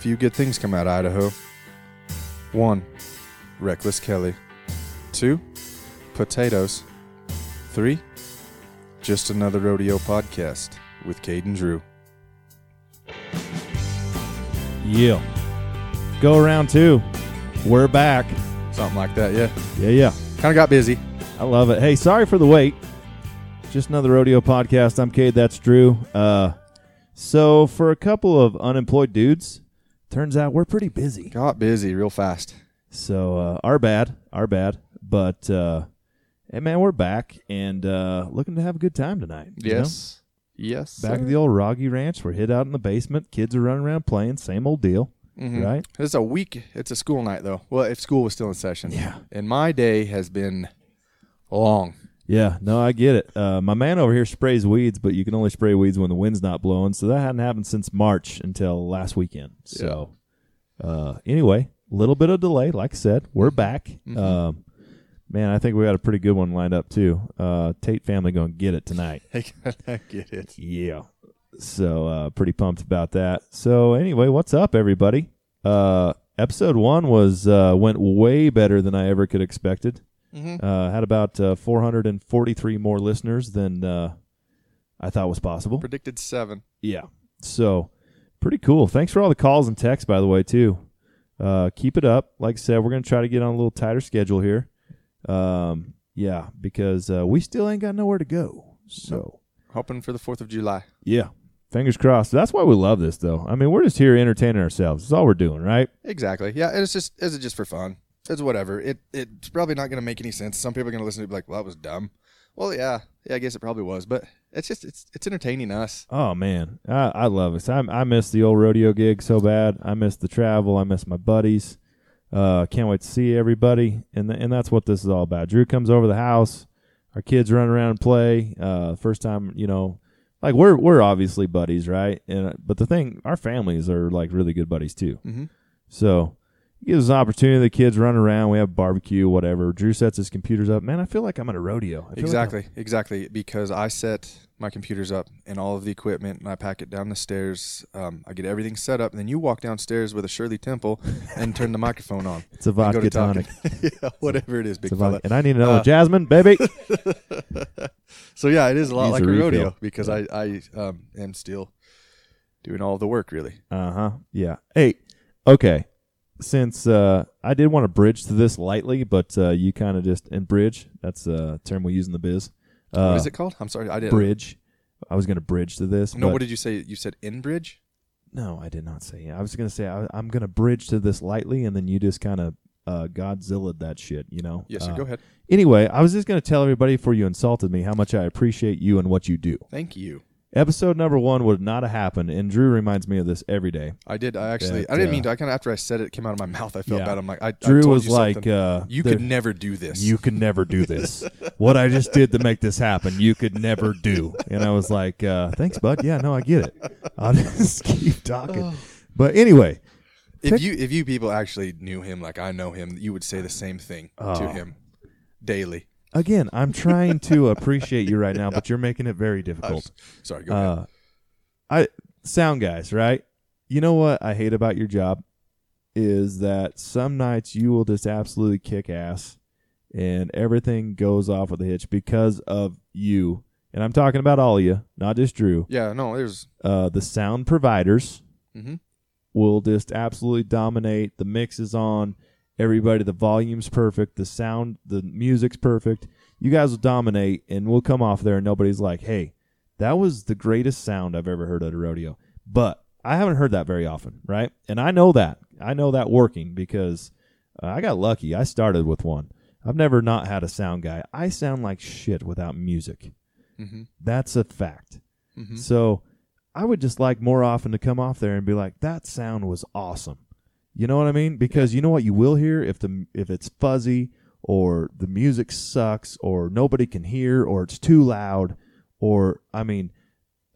few good things come out of Idaho. One, Reckless Kelly. Two, potatoes. Three, just another rodeo podcast with Cade and Drew. Yeah. Go around two. We're back. Something like that, yeah. Yeah, yeah. Kind of got busy. I love it. Hey, sorry for the wait. Just another rodeo podcast. I'm Cade. That's Drew. Uh, so for a couple of unemployed dudes, turns out we're pretty busy. Got busy real fast. So uh, our bad, our bad. But uh, hey, man, we're back and uh, looking to have a good time tonight. you know? Yes. Yes. Back at the old Roggy Ranch. We're hid out in the basement. Kids are running around playing. Same old deal, Mhm. right? It's a week. It's a school night, though. Well, if school was still in session. Yeah. And my day has been long. Yeah, no, I get it. Uh, my man over here sprays weeds, but you can only spray weeds when the wind's not blowing. So that hadn't happened since March until last weekend. So, uh, anyway, a little bit of delay. Like I said, we're back. Mhm. Um, man, I think we got a pretty good one lined up too. Uh, Tate family going to get it tonight. I get it. Yeah. So, uh, pretty pumped about that. So, anyway, what's up, everybody? Uh, episode one was uh, went way better than I ever could expected. Mm-hmm. Uh, had about uh, 443 more listeners than uh, I thought was possible. Predicted seven. Yeah. So pretty cool. Thanks for all the calls and texts, by the way, too. Uh, keep it up. Like I said, we're going to try to get on a little tighter schedule here. Um, yeah, because uh, we still ain't got nowhere to go. So, Hoping for the 4th of July. yeah. Fingers crossed. That's why we love this, though. I mean, we're just here entertaining ourselves. That's all we're doing, right? Exactly. Yeah, and it's just it's just for fun. It's whatever. It it's probably not going to make any sense. Some people are going to listen to it and be like, "Well, that was dumb." Well, yeah, yeah, I guess it probably was, but it's just it's it's entertaining us. Oh man, I, I love it. I, I miss the old rodeo gig so bad. I miss the travel. I miss my buddies. Uh, can't wait to see everybody, and th- and that's what this is all about. Drew comes over the house. Our kids run around and play. Uh, first time, you know, like we're we're obviously buddies, right? And but the thing, our families are like really good buddies too. Mm-hmm. So gives us an opportunity. The kids run around. We have barbecue, whatever. Drew sets his computers up. Man, I feel like I'm at a rodeo. Feel like Exactly, exactly. Because I set my computers up and all of the equipment, and I pack it down the stairs. Um, I get everything set up, and then you walk downstairs with a Shirley Temple and turn the microphone on. it's a vodka tonic. yeah, whatever it is, big fella. And I need another Uh, Jasmine, baby. so yeah, it is a lot Needs like a a rodeo because I I um, am still doing all the work really. Uh huh. Yeah. Hey. Okay. Since uh, I did want to bridge to this lightly, but uh, you kind of just and bridge. That's a term we use in the biz. Uh, what is it called? I'm sorry, I didn't. Bridge. I was going to bridge to this. No, but- what did you say? You said in bridge. no, I did not say. I was going to say I, I'm going to bridge to this lightly, and then you just kind of uh, Godzilla that shit. You know. Yes, sir. Uh, Go ahead. Anyway, I was just going to tell everybody before you insulted me how much I appreciate you and what you do. Thank you. Episode number one would not have happened, and Drew reminds me of this every day. I did. I actually. That, I didn't uh, mean to. I kind of after I said it, it came out of my mouth. I felt Yeah. bad. I'm like, I. I Drew told was you like, uh, you there- could never do this. you could never do this. what I just did to make this happen, you could never do. And I was like, uh, thanks, bud. Yeah, no, I get it. I'll just keep talking. But anyway, if pick- you if you people actually knew him like I know him, you would say the same thing Oh. to him daily. Again, I'm trying to appreciate you right now, but you're making it very difficult. sorry. Go ahead. Uh, I sound guys, right? You know what I hate about your job is that some nights you will just absolutely kick ass and everything goes off with a hitch because of you. And I'm talking about all of you, not just Drew. Yeah. No. There's. Uh, the sound providers hmm will just absolutely dominate. The mix is on. Everybody, the volume's perfect. The sound, the music's perfect. You guys will dominate, and we'll come off there, and nobody's like, "Hey, that was the greatest sound I've ever heard at a rodeo." But I haven't heard that very often, right? And I know that. I know that working because uh, I got lucky. I started with one. I've never not had a sound guy. I sound like shit without music. hmm That's a fact. hmm So I would just like more often to come off there and be like, that sound was awesome. You know what I mean? Because you know what you will hear if the if it's fuzzy or the music sucks or nobody can hear or it's too loud or I mean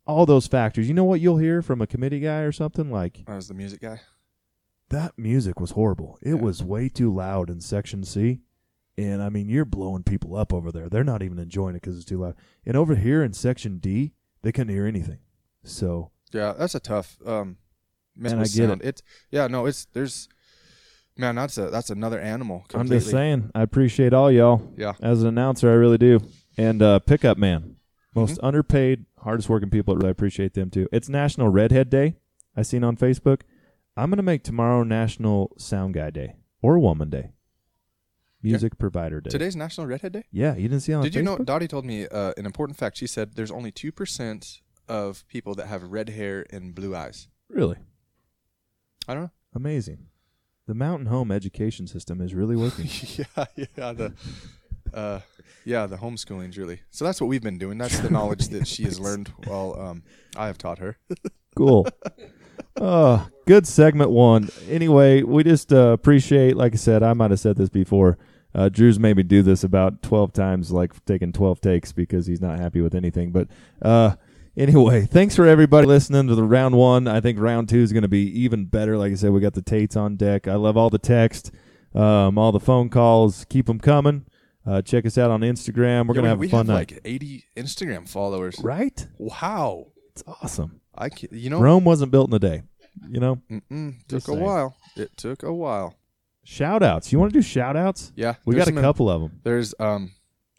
all those factors. You know what you'll hear from a committee guy or something like I was the music guy. that music was horrible. It Yeah. was way too loud in section C. And I mean, you're blowing people up over there. They're not even enjoying it because it's too loud. And over here in section D, they couldn't hear anything. So Yeah, that's a tough. Um, Man, I get sound. It's yeah, no, it's there's man, that's a that's another animal. I'm just saying. I appreciate all y'all. Yeah. As an announcer, I really do. And uh, pickup man, most Mm-hmm. underpaid, hardest working people. I really appreciate them too. It's National Redhead Day. I seen on Facebook. I'm gonna make tomorrow National Sound Guy Day or Woman Day, Music Provider Day. Today's National Redhead Day. Yeah, you didn't see it on Did you know? Dottie told me uh, an important fact. She said there's only two percent of people that have red hair and blue eyes. Really I don't know. amazing. The Mountain Home education system is really working. yeah, yeah, the. Uh, yeah, the homeschooling's really. So that's what we've been doing. That's the knowledge that she has learned while um, I have taught her. cool. Uh, good segment one. Anyway, we just uh, appreciate, like I said, I might have said this before. Uh, Drew's made me do this about 12 times, like taking 12 takes because he's not happy with anything. But uh, anyway, thanks for everybody listening to the round one. I think round two is going to be even better. Like I said, we got the Tates on deck. I love all the text, um, all the phone calls. Keep them coming. Uh, check us out on Instagram. We're Yeah, going to we- have we a fun have night. like 80 Instagram followers. right? Wow. It's awesome. I can, you know Rome wasn't built in a day. You know? Mm-mm, took a saying. while. It took a while. Shout outs. You want to do shout outs? Yeah, We got a couple of them. There's um,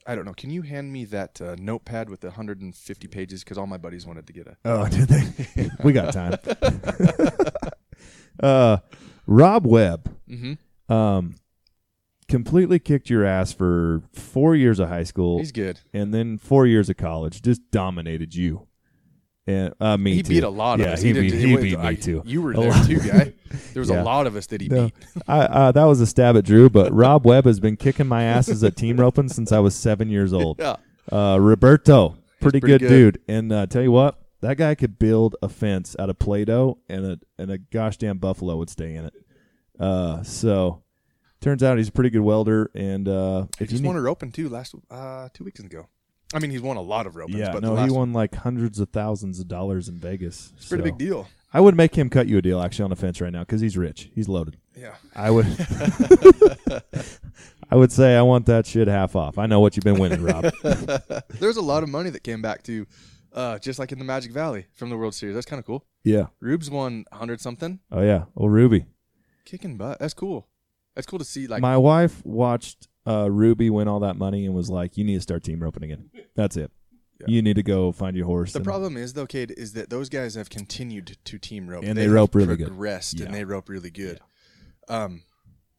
I don't know. Can you hand me that uh, notepad with the 150 pages? Because all my buddies wanted to get a. Oh, did they? we got time. uh, Rob Webb Mm-hmm. um, completely kicked your ass for four years of high school He's good. and then four years of college. Just dominated you. And uh, me he too. beat a lot yeah, of us. He, didn't- beat, he went- beat me I- too. You were A there lot. too, guy. There was Yeah. a lot of us that he No. beat. I, uh, that was a stab at Drew, but Rob Webb has been kicking my asses at team roping since I was seven years old. Yeah. Uh, Roberto, pretty, pretty good, good. dude. And uh, tell you what, that guy could build a fence out of Play-Doh, and a and a gosh damn buffalo would stay in it. Uh, so turns out he's a pretty good welder. And uh, He if you just need, won a roping too last uh two weeks ago. I mean, he's won a lot of ropings. yeah, but no, the he won like hundreds of thousands of dollars in Vegas. It's a pretty So big deal. I would make him cut you a deal actually on the fence right now because he's rich. He's loaded. Yeah. I would. I would say I want that shit half off. I know what you've been winning, Rob. There's a lot of money that came back to, uh, just like in the Magic Valley from the World Series. That's kind of cool. yeah. Rubes won hundred something, Oh yeah. Oh Ruby. kicking butt. That's cool. That's cool to see. Like, My wife watched uh, Ruby win all that money and was like, "You need to start team roping again. That's it. Yeah. You need to go find your horse." the and- problem is though, Cade, is that those guys have continued to team rope, And they have rope really good. progressed, Yeah. and they rope really good. Um,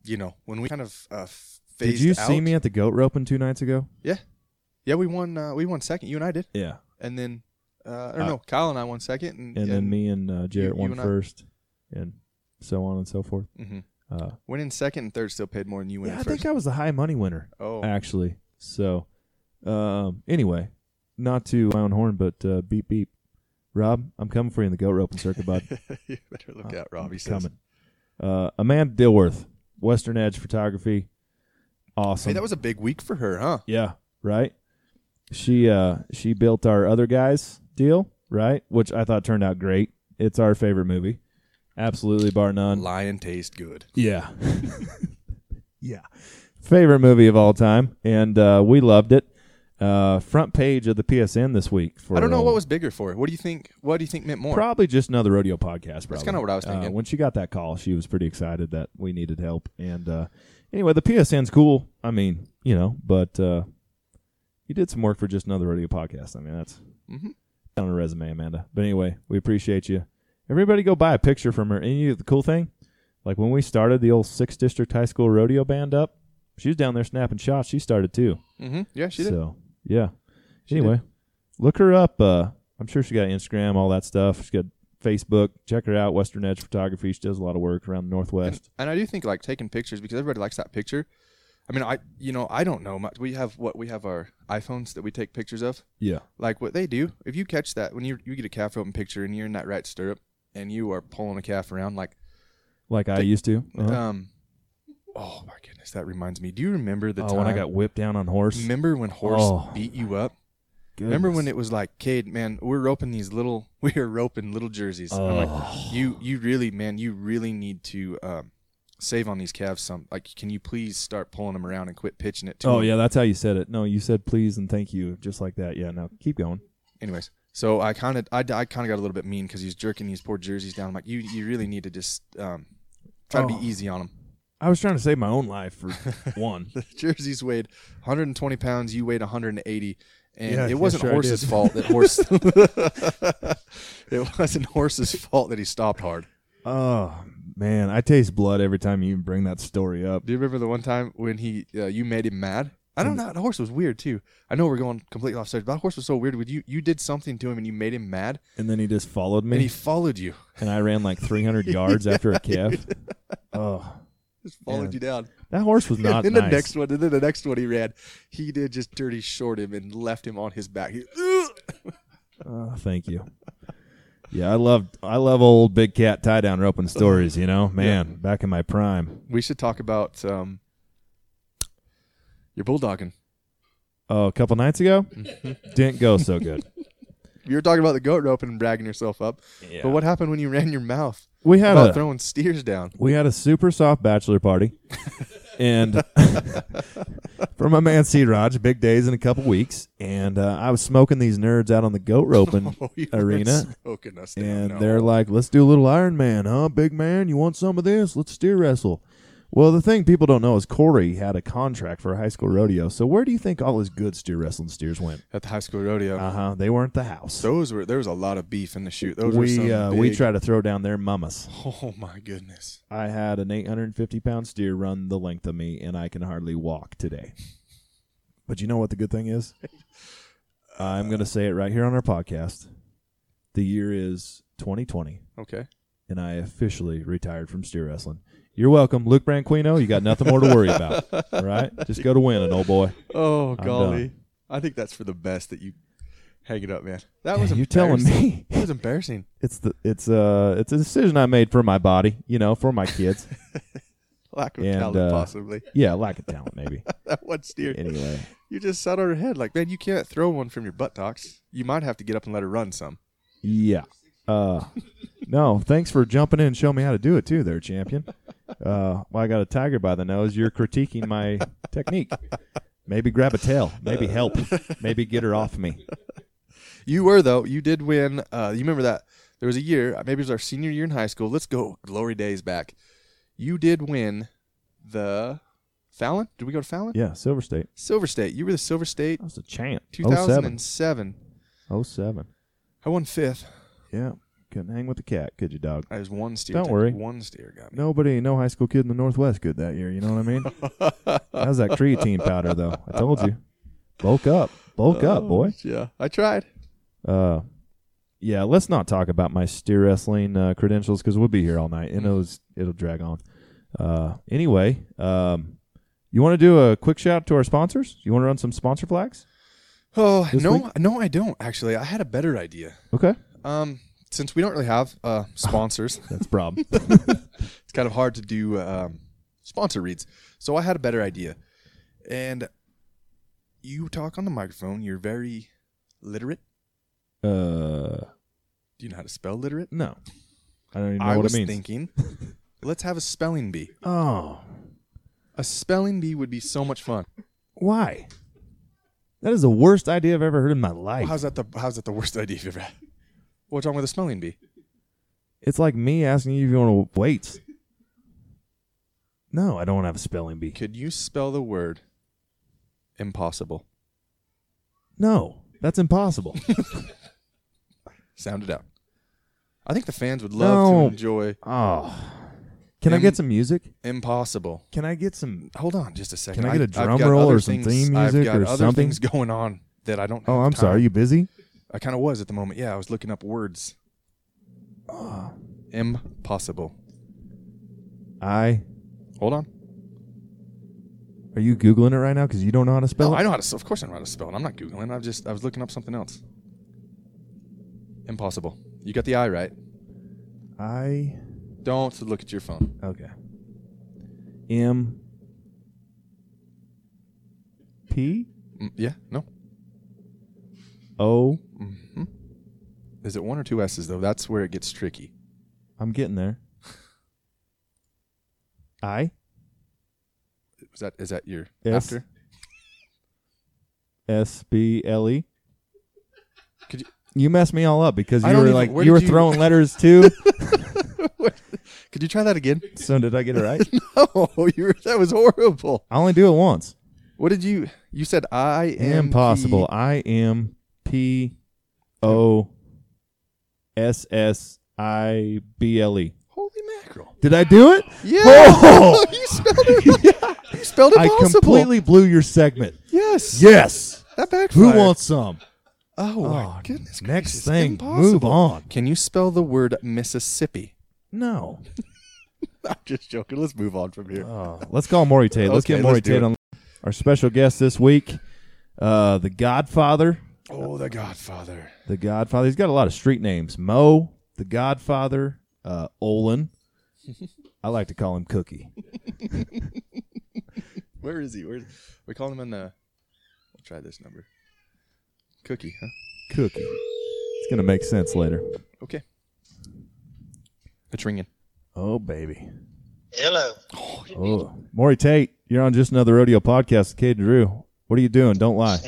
you know, when we kind of uh, phased Did you see me at the goat roping two nights ago? Yeah, yeah, we won. Uh, we won second. You and I did, Yeah. and then, uh, or Uh, know. Kyle and I won second, and, And then me and uh, Jarrett you won and I- first, and so on and so forth. hmm Uh, winning second and third still paid more than you winning yeah, I first. think I was the high money winner oh, actually. So, um, anyway, not to my own horn, but uh, beep beep. Rob, I'm coming for you in the goat roping circuit, bud. you better look Uh, out, Rob. I'm coming. Uh, Amanda Dilworth, Western Edge Photography. Awesome. Hey, that was a big week for her, huh? yeah, right. She uh she built our other guys deal, right? Which I thought turned out great. It's our favorite movie. Absolutely bar none. Lion taste good. Yeah. yeah. Favorite movie of all time. And uh, we loved it. Uh, front page of the PSN this week. For I don't know uh, what was bigger for. What do you think? What do you think meant more? Probably just another rodeo podcast. Probably. That's kinda what I was Uh, thinking. when she got that call, she was pretty excited that we needed help. And uh, anyway, the PSN's cool. I mean, you know, but uh, you did some work for just another rodeo podcast. I mean, that's mm-hmm. on a resume, Amanda. But anyway, we appreciate you. Everybody go buy a picture from her. And you, the cool thing, like when we started the old six district high school rodeo band up, she was down there snapping shots. She started too. hmm Yeah, she did. So yeah. She anyway, look her up. Uh, I'm sure she got Instagram, all that stuff. She's got Facebook. Check her out. Western Edge Photography. She does a lot of work around the Northwest. And, and I do think like taking pictures because everybody likes that picture. I mean, I you know I don't know much. We have what we have our iPhones that we take pictures of. Yeah. Like what they do. If you catch that when you you get a calf open picture and you're in that right stirrup and you are pulling a calf around like Like I used to. Uh-huh. um. Oh my goodness, that reminds me. Do you remember the oh, time when I got whipped down on horse. Remember when horse Oh. beat you up? Remember when it was like, Cade, man, we're roping these little, we are roping little jerseys. I'm like, Oh. you, you really, man, you really need to um, save on these calves. Some, like, can you please start pulling them around and quit pitching it to Oh 'em? yeah, that's how you said it. No, you said please and thank you, just like that. Yeah. now keep going. Anyways, So I kind of I, I kind of got a little bit mean because he's jerking these poor jerseys down. I'm like, you you really need to just um, try to Oh. be easy on him. I was trying to save my own life for one. The jerseys weighed 120 pounds. You weighed 180, and Yeah, it wasn't sure I horse's did. fault that horse. it wasn't horse's fault that he stopped hard. Oh man, I taste blood every time you bring that story up. Do you remember the one time when he uh, you made him mad? I don't know. The horse was weird too. I know we're going completely off subject, but that horse was so weird. With you, you did something to him and you made him mad, And then he just followed me, and he followed you. and I ran like 300 yards after a calf. Oh, Just followed Man. you down. that horse was not and then nice. the next one, and then the next one he ran, he did just dirty short him and left him on his back. He, Oh, thank you. Yeah, I love I love old big cat tie down roping stories. You know, man, back in my prime. we should talk about um, your bulldogging. Oh, a couple nights ago, didn't go so good. You were talking about the goat rope and bragging yourself up, Yeah. but what happened when you ran your mouth we had about a throwing steers down? we had a super soft bachelor party, and for my man C. Raj, big days in a couple weeks, and uh, I was smoking these nerds out on the goat roping Oh, arena. down. and No. they're like, "Let's do a little Iron Man, huh, big man? You want some of this? Let's steer wrestle." Well, the thing people don't know is Corey had a contract for a high school rodeo. So where do you think all his good steer wrestling steers went? at the high school rodeo. Uh huh. They weren't the house. Those were there was a lot of beef in the shoot. Those were some we uh, we big- try to throw down their mamas. Oh my goodness! I had an 850 pound steer run the length of me, and I can hardly walk today. But you know what the good thing is? I'm going to say it right here on our podcast. The year is 2020. Okay, and I officially retired from steer wrestling. You're welcome, Luke Branquinho. You got nothing more to worry about. All right, just go to winning, old boy. Oh golly. I think that's for the best that you hang it up, man. That was you telling me That was embarrassing. it's the it's uh it's a decision I made for my body, you know, for my kids. Lack of And, talent, uh, possibly. yeah, lack of talent maybe. That one steer. Anyway, You just sat on her head like, man, you can't throw one from your buttocks. You might have to get up and let her run some. yeah. Uh, no, thanks for jumping in and showing me how to do it too, there, champion. Uh, well, I got a tiger by the nose. You're critiquing my technique. Maybe grab a tail. Maybe help. Maybe get her off me. You were though. You did win. Uh, you remember that there was a year. Maybe it was our senior year in high school. Let's go glory days back. You did win the Fallon. Did we go to Fallon? Yeah, Silver State. Silver State. You were the Silver State. That was a champ. 2007. 07. 07. I won fifth. Yeah. Couldn't hang with the cat, could you, dog? I was one steer. Don't worry. One steer got me. Nobody, no high school kid in the Northwest could that year. You know what I mean? How's that creatine powder, though? I told you. Bulk up. Bulk up, Oh, boy. Yeah, I tried. Uh, yeah, let's not talk about my steer wrestling uh, credentials because we'll be here all night and Mm. it'll, it'll drag on. Uh, anyway, um, you want to do a quick shout out to our sponsors? You want to run some sponsor flags? Oh no, week? no, I don't actually. I had a better idea. Okay. Um, since we don't really have uh sponsors, That's a problem. it's kind of hard to do um, sponsor reads. So I had a better idea, and you talk on the microphone. You're very literate. uh, Do you know how to spell literate? no. I don't even know I what was it means. thinking, let's have a spelling bee. Oh, A spelling bee would be so much fun. why? That is the worst idea I've ever heard in my life. How's that the How's that the worst idea you've ever had? What's wrong with a spelling bee? It's like me asking you if you want to wait. No, I don't want to have a spelling bee. Could you spell the word impossible? No, that's impossible. Sound it out. I think the fans would love No. to enjoy oh, can I Im- get some music? impossible. Can I get some? Hold on just a second. Can I get a I've drum got roll other or some things- theme I've music got or other something? things going on that I don't. Have I'm sorry. time. You busy? I kind of was at the moment. Yeah, I was looking up words. Oh. Impossible. I. Hold on. Are you googling it right now because you don't know how to spell No, it? I know how to. Of course, I know how to spell it. I'm not googling. I've just. I was looking up something else. Impossible. You got the I right. I. Don't look at your phone. Okay. M. P Mm, yeah. No. O. hmm Is it one or two S's though? That's where it gets tricky. I'm getting there. I. Is that is that your Yes. after? S B L E. Could you You messed me all up because I you don't were even- like where you were did you- throwing letters too. Could you try that again? so did I get it right? No, you were, that was horrible. I only do it once. What did you? You said I am Impossible. I am P O S S I B L E. Holy mackerel! Did I do it? Yeah, you spelled it. You spelled it I possible. completely blew your segment. Yes. Yes. That backfired. Who wants some? Oh my Oh, goodness! Next gracious, thing. impossible. Move on. Can you spell the word Mississippi? No. I'm just joking. Let's move on from here. Oh, let's call Maury Tate. Let's Okay, get Maury let's Tate on. Our special guest this week, uh, the Godfather. Oh, the Godfather. The Godfather. He's got a lot of street names. Mo, the Godfather, uh, Olin. I like to call him Cookie. Where is he? Where? We call him in the. We'll try this number. Cookie, huh? Cookie. It's gonna make sense later. Okay. It's ringing. Oh baby. Hello. Oh, Maury Tate, you're on just another rodeo podcast. with Cade Drew. What are you doing? Don't lie.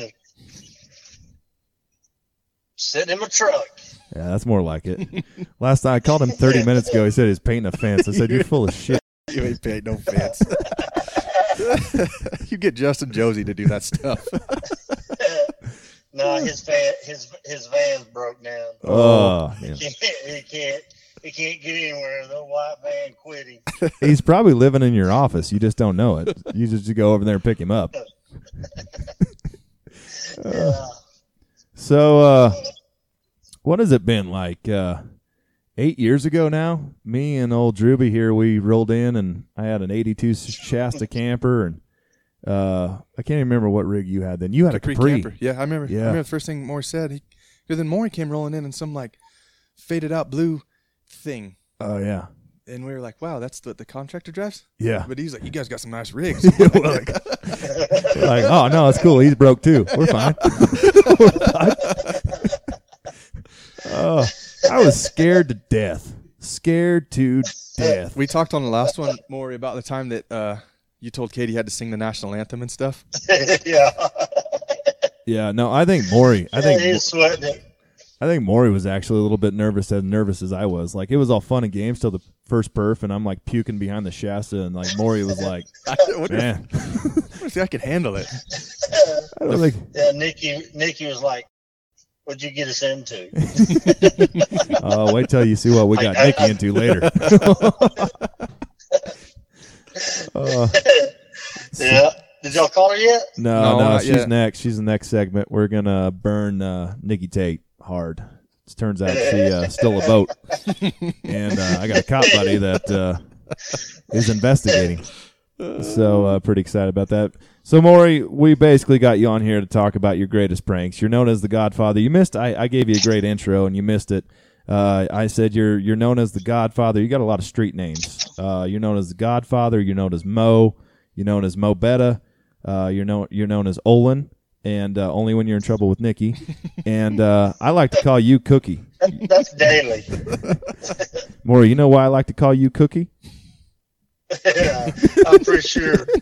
Sitting in my truck. Yeah, that's more like it. Last time I called him 30 minutes ago. He said he's painting a fence. I said you're full of shit. You ain't paid no fence. you get Justin Josie to do that stuff. no, his van, his his van's broke down. Oh, yeah. He can't, he can't he can't get anywhere. The white van quit him. he's probably living in your office. You just don't know it. You just go over there and pick him up. Yeah. So, uh, what has it been like? Uh, eight years ago now, me and old Drewby here, we rolled in and I had an 82 Shasta camper and uh, I can't even remember what rig you had then. You had a Capri. camper. Yeah, I remember. Yeah. I remember the first thing Moore said. He, because then Moore came rolling in in some like faded out blue thing, Oh, yeah. And we were like, "Wow, that's what the contractor drives." Yeah. But he's like, "You guys got some nice rigs." like, like, oh, no, it's cool. He's broke too. We're fine. We're fine. Oh, I was scared to death. Scared to death. we talked on the last one, Maury, about the time that uh, you told Katie had to sing the national anthem and stuff. yeah. Yeah, no, I think Maury. I think he's sweating. I think Maury was actually a little bit nervous, as nervous as I was. Like it was all fun and games till the first perf, and I'm like puking behind the Shasta, and like Maury was like, I wonder, "Man, if, I wonder if I could handle it. I was like, Yeah, Nikki Nikki was like, What'd you get us into? oh, wait till you see what we got I- I- Nikki into later." uh, yeah. Did y'all call her yet? no, No, no, she's yet. next. She's the next segment. We're gonna burn uh, Nikki Tate hard. Turns out she uh, still a boat, and uh, I got a cop buddy that uh, is investigating. So uh, pretty excited about that. So Maury, we basically got you on here to talk about your greatest pranks. You're known as the Godfather. You missed. I, I gave you a great intro, and you missed it. Uh, I said you're you're known as the Godfather. You got a lot of street names. Uh, you're known as the Godfather. You're known as Mo. You're known as Mo Betta. Uh, you're known you're known as Olin, and uh, only when you're in trouble with Nikki. and uh, I like to call you Cookie. That's daily. Maury, you know why I like to call you Cookie? yeah, I'm pretty sure.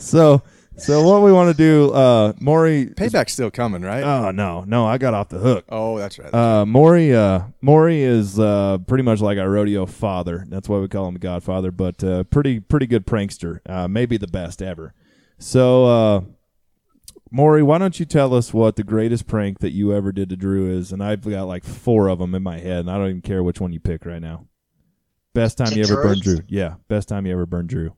So so what we want to do, uh, Maury. Payback's still coming, right? Oh no, no, I got off the hook. oh, that's right. Uh, Maury, uh, Maury is uh, pretty much like our rodeo father. That's why we call him the Godfather. But uh, pretty, pretty good prankster. Uh, maybe the best ever. So, uh, Maury, why don't you tell us what the greatest prank that you ever did to Drew is? And I've got like four of them in my head, and I don't even care which one you pick right now. Best time To you ever Drew? burned Drew? Yeah, best time you ever burned Drew.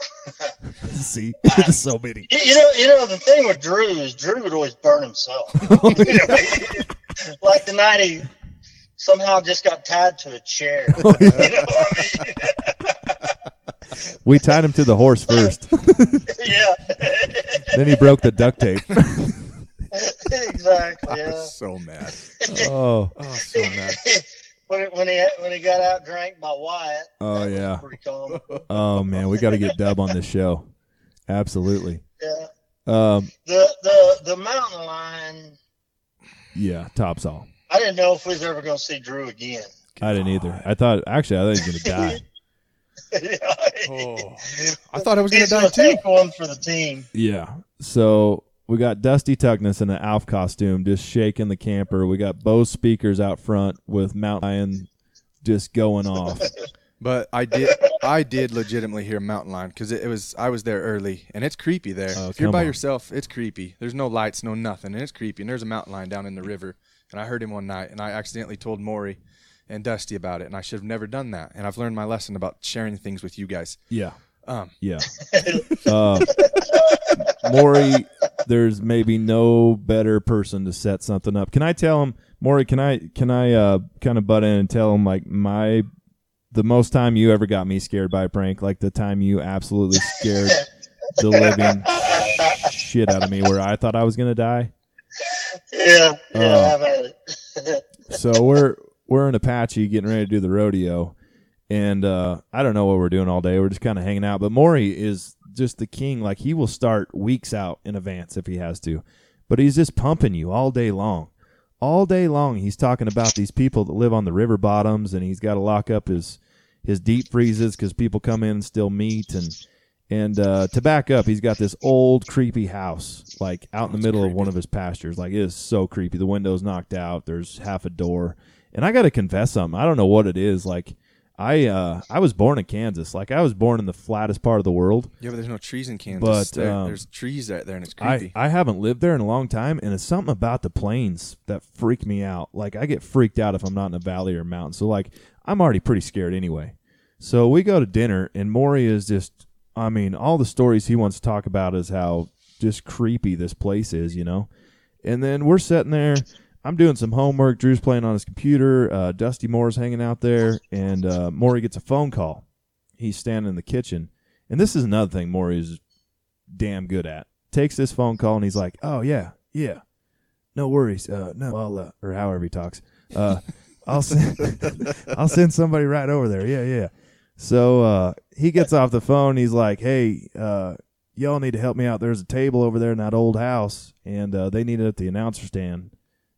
See, it's so many. You you know, you know the thing with Drew is Drew would always burn himself. Oh, You know, like the night he somehow just got tied to a chair. Oh, You know what I mean? We tied him to the horse first. yeah. then he broke the duct tape. exactly. I was so mad. Oh, Oh, so mad. when, when he when he got out drank by Wyatt. Oh, that was yeah. Pretty calm. oh man, we got to get Dub on this show. Absolutely. Yeah. Um, The the the mountain lion. yeah, tops all. I didn't know if we was ever going to see Drew again. I didn't either. I thought actually I thought he was gonna die. Oh, I thought I was gonna He's die gonna too. take one for the team. Yeah. So we got Dusty Tuckness in an Alf costume, just shaking the camper. We got Bose speakers out front with Mount Lion just going off. But I did, I did legitimately hear mountain lion because it, it was I was there early and it's creepy there. Oh, if you're by on. yourself, it's creepy. There's no lights, no nothing, and it's creepy. And there's a mountain lion down in the river, and I heard him one night, and I accidentally told Maury and Dusty about it, and I should have never done that. And I've learned my lesson about sharing things with you guys. Yeah. Um, Yeah. Uh, Maury, there's maybe no better person to set something up. Can I tell him, Maury? Can I can I uh, kind of butt in and tell him like my the most time you ever got me scared by a prank, like the time you absolutely scared the living shit out of me, where I thought I was gonna die. Yeah, yeah. I've had it. so we're we're in Apache getting ready to do the rodeo, and uh, I don't know what we're doing all day. We're just kind of hanging out. But Maury is just the king. Like he will start weeks out in advance if he has to, but he's just pumping you all day long. All day long, he's talking about these people that live on the river bottoms, and he's got to lock up his his deep freezes because people come in and steal meat and. And uh, to back up, he's got this old creepy house, like out in the middle of one of his pastures. Like it is so creepy. The window's knocked out. There's half a door. And I got to confess something. I don't know what it is. Like I, uh, I was born in Kansas. Like I was born in the flattest part of the world. yeah, but there's no trees in Kansas. But, There- um, there's trees right there, and it's I, creepy. I haven't lived there in a long time, and it's something about the plains that freak me out. Like I get freaked out if I'm not in a valley or a mountain. So like I'm already pretty scared anyway. So we go to dinner, and Maury is just. I mean, all the stories he wants to talk about is how just creepy this place is, you know. And then we're sitting there. I'm doing some homework. Drew's playing on his computer. Uh, Dusty Moore's hanging out there, and uh, Maury gets a phone call. He's standing in the kitchen, and this is another thing is damn good at. Takes this phone call and he's like, "Oh yeah, yeah, no worries. Uh, no, I'll uh, or however he talks. Uh, I'll send I'll send somebody right over there. Yeah, yeah." So uh, he gets off the phone. He's like, "Hey, uh, y'all need to help me out. There's a table over there in that old house, and uh, they need it at the announcer stand.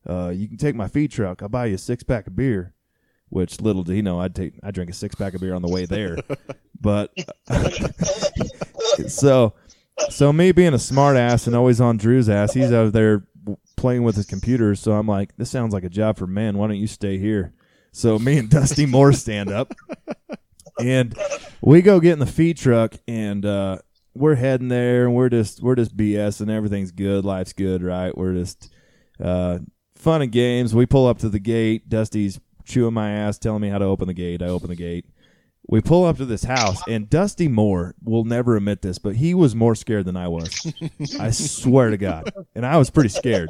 Uh, you can take my feed truck. I'll buy you a six pack of beer." Which little do he know, I'd take I drink a six pack of beer on the way there, but so so me being a smart ass and always on Drew's ass, he's out there playing with his computer. So I'm like, this sounds like a job for men. Why don't you stay here? So me and Dusty Moore stand up, and we go get in the feed truck, and uh, we're heading there, and we're just we're just BS, and everything's good, life's good, right? We're just uh, fun and games. We pull up to the gate. Dusty's chewing my ass, telling me how to open the gate. I open the gate. We pull up to this house, and Dusty Moore will never admit this, but he was more scared than I was. I swear to God. And I was pretty scared.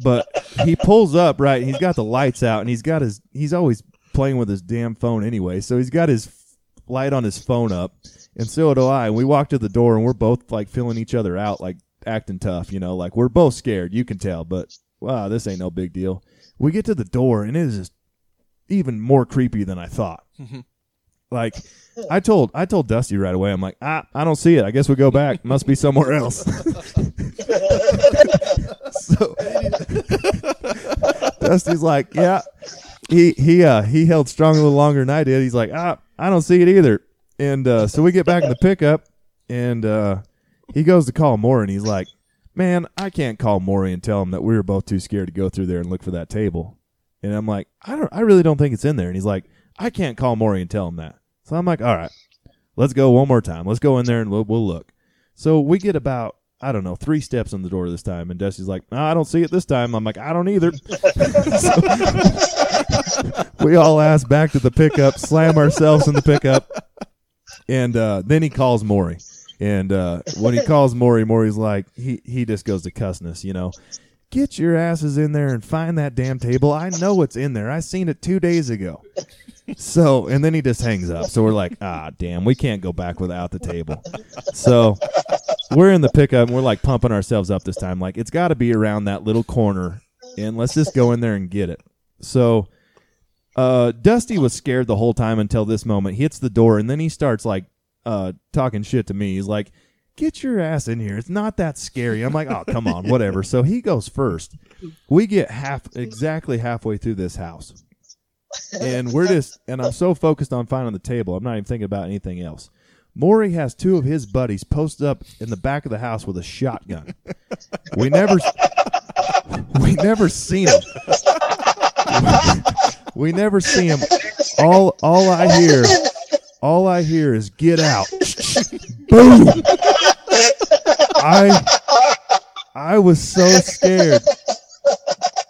But he pulls up, right? He's got the lights out, and he's got his, he's always playing with his damn phone anyway. So he's got his light on his phone up, and so do I. And we walk to the door, and we're both like feeling each other out, like acting tough, you know, like we're both scared. You can tell, but wow, this ain't no big deal. We get to the door, and it is just even more creepy than I thought. Like I told I told Dusty right away. I'm like, ah, I don't see it. I guess we go back. Must be somewhere else. so Dusty's like, yeah. He he uh he held strong a little longer than I did. He's like, ah, I don't see it either. And uh, so we get back in the pickup, and uh, he goes to call more, and he's like, man, I can't call Maury and tell him that we were both too scared to go through there and look for that table. And I'm like, I don't, I really don't think it's in there. And he's like, I can't call Maury and tell him that. So I'm like, all right, let's go one more time. Let's go in there and we'll, we'll look. So we get about, I don't know, three steps in the door this time. And Dusty's like, no, I don't see it this time. I'm like, I don't either. So we all ass back to the pickup, slam ourselves in the pickup. And uh, then he calls Maury. And uh, when he calls Maury, Maury's like, he, he just goes to cussness, you know. Get your asses in there and find that damn table. I know what's in there. I seen it two days ago. So, and then he just hangs up. So we're like, ah, damn, we can't go back without the table. So we're in the pickup and we're like pumping ourselves up this time. Like, it's got to be around that little corner. And let's just go in there and get it. So uh, Dusty was scared the whole time until this moment. He hits the door and then he starts like uh, talking shit to me. He's like, "Get your ass in here. It's not that scary." I'm like, "Oh, come on, whatever." So he goes first. We get half exactly halfway through this house, and we're just and I'm so focused on finding the table. I'm not even thinking about anything else. Maury has two of his buddies posted up in the back of the house with a shotgun. We never, we never seen him. We never see him. All, all I hear, all I hear is "Get out!" Boom. I, I was so scared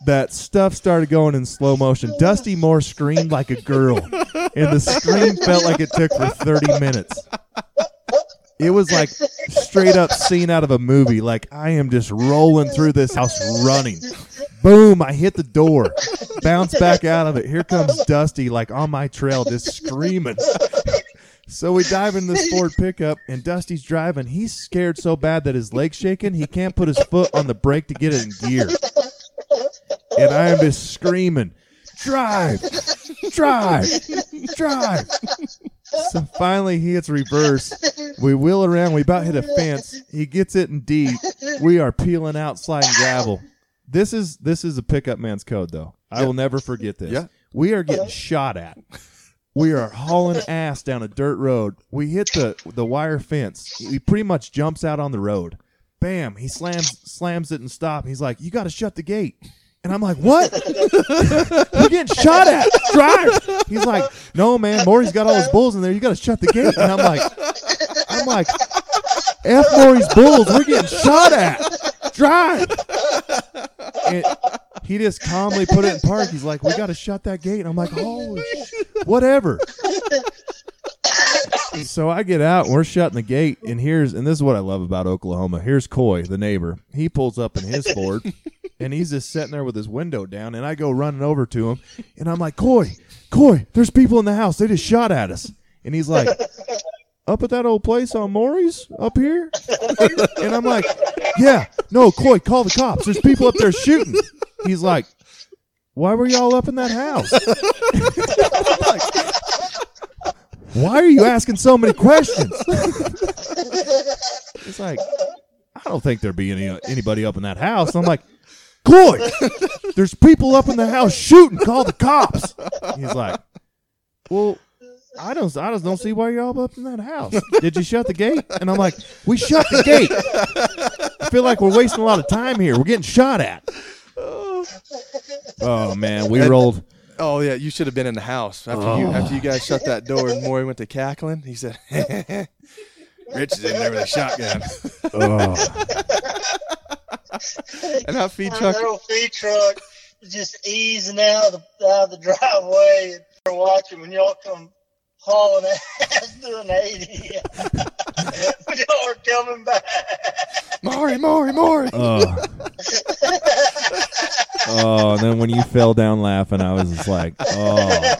that stuff started going in slow motion. Dusty Moore screamed like a girl, and the scream felt like it took for 30 minutes. It was like straight up scene out of a movie. Like I am just rolling through this house running. Boom, I hit the door. Bounce back out of it. Here comes Dusty like on my trail just screaming. So we dive in this Ford pickup, and Dusty's driving. He's scared so bad that his leg's shaking. He can't put his foot on the brake to get it in gear. And I am just screaming, drive, drive, drive. So finally he hits reverse. We wheel around. We about hit a fence. He gets it in D. We are peeling out, sliding gravel. This is this is a pickup man's code, though. I will never forget this. Yeah. We are getting shot at. We are hauling ass down a dirt road. We hit the the wire fence. He pretty much jumps out on the road. Bam! He slams slams it and stop. He's like, "You got to shut the gate." And I'm like, "What? We're getting shot at. Drive!" He's like, "No, man. Maury's got all his bulls in there. You got to shut the gate." And I'm like, "I'm like, f Maury's bulls. We're getting shot at. Drive!" And he just calmly put it in park. He's like, "We got to shut that gate." And I'm like, "Holy, whatever." so I get out, and we're shutting the gate, and here's and this is what I love about Oklahoma. Here's Coy, the neighbor. He pulls up in his Ford, and he's just sitting there with his window down, and I go running over to him, and I'm like, Coy, Coy, there's people in the house. They just shot at us, and he's like. Up at that old place on Maury's up here? And I'm like, yeah, no, Coy, call the cops. There's people up there shooting. He's like, why were y'all up in that house? Like, why are you asking so many questions? it's like, I don't think there'd be any anybody up in that house. I'm like, Coy, there's people up in the house shooting. Call the cops. He's like, well, I don't, I just don't see why you're all up in that house. Did you shut the gate? And I'm like, we shut the gate. I feel like we're wasting a lot of time here. We're getting shot at. Oh, oh man, we And- rolled. Oh yeah, you should have been in the house after you oh. after you guys shut that door and Maury went to cackling. He said, "Rich is in there with a shotgun." Oh. and that feed My truck. little feed truck just easing out of the, out of the driveway and we're watching when y'all come hauling ass doing 80. when y'all are coming back. Maury, Maury, Maury. Oh. oh, and then when you fell down laughing, I was just like, oh.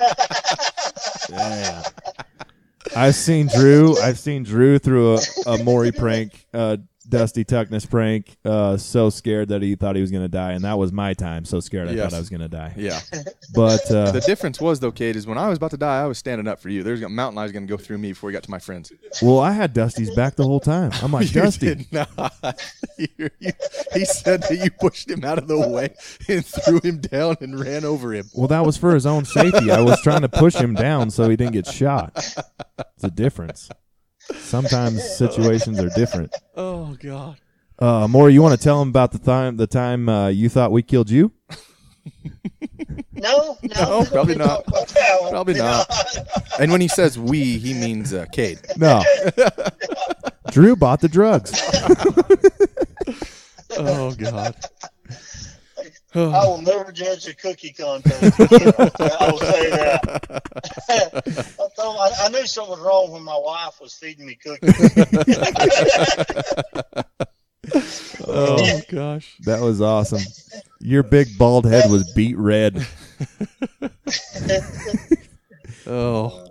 Damn. I've seen Drew. I've seen Drew through a, a Maury prank, uh, Dusty Tuckness prank. Uh, so scared that he thought he was gonna die, and that was my time. So scared I Yes. thought I was gonna die. Yeah. But uh, The difference was though, Cade, is when I was about to die, I was standing up for you. There's a mountain I was going to go through me before he got to my friends. well, I had Dusty's back the whole time. I'm like, You Dusty, did not. You- you- he said that you pushed him out of the way and threw him down and ran over him. Well, that was for his own safety. I was trying to push him down so he didn't get shot. It's a difference. Sometimes situations are different. Oh God. Uh, Maury, you want to tell him about the time the time uh, you thought we killed you? No, no, No, probably not. Probably Probably not. And when he says we, he means uh, Cade. No. Drew bought the drugs. Oh God. I will never judge a cookie contest. I will say that. I, told, I, I knew something was wrong when my wife was feeding me cookies. Oh gosh. That was awesome. Your big bald head was beat red. Oh.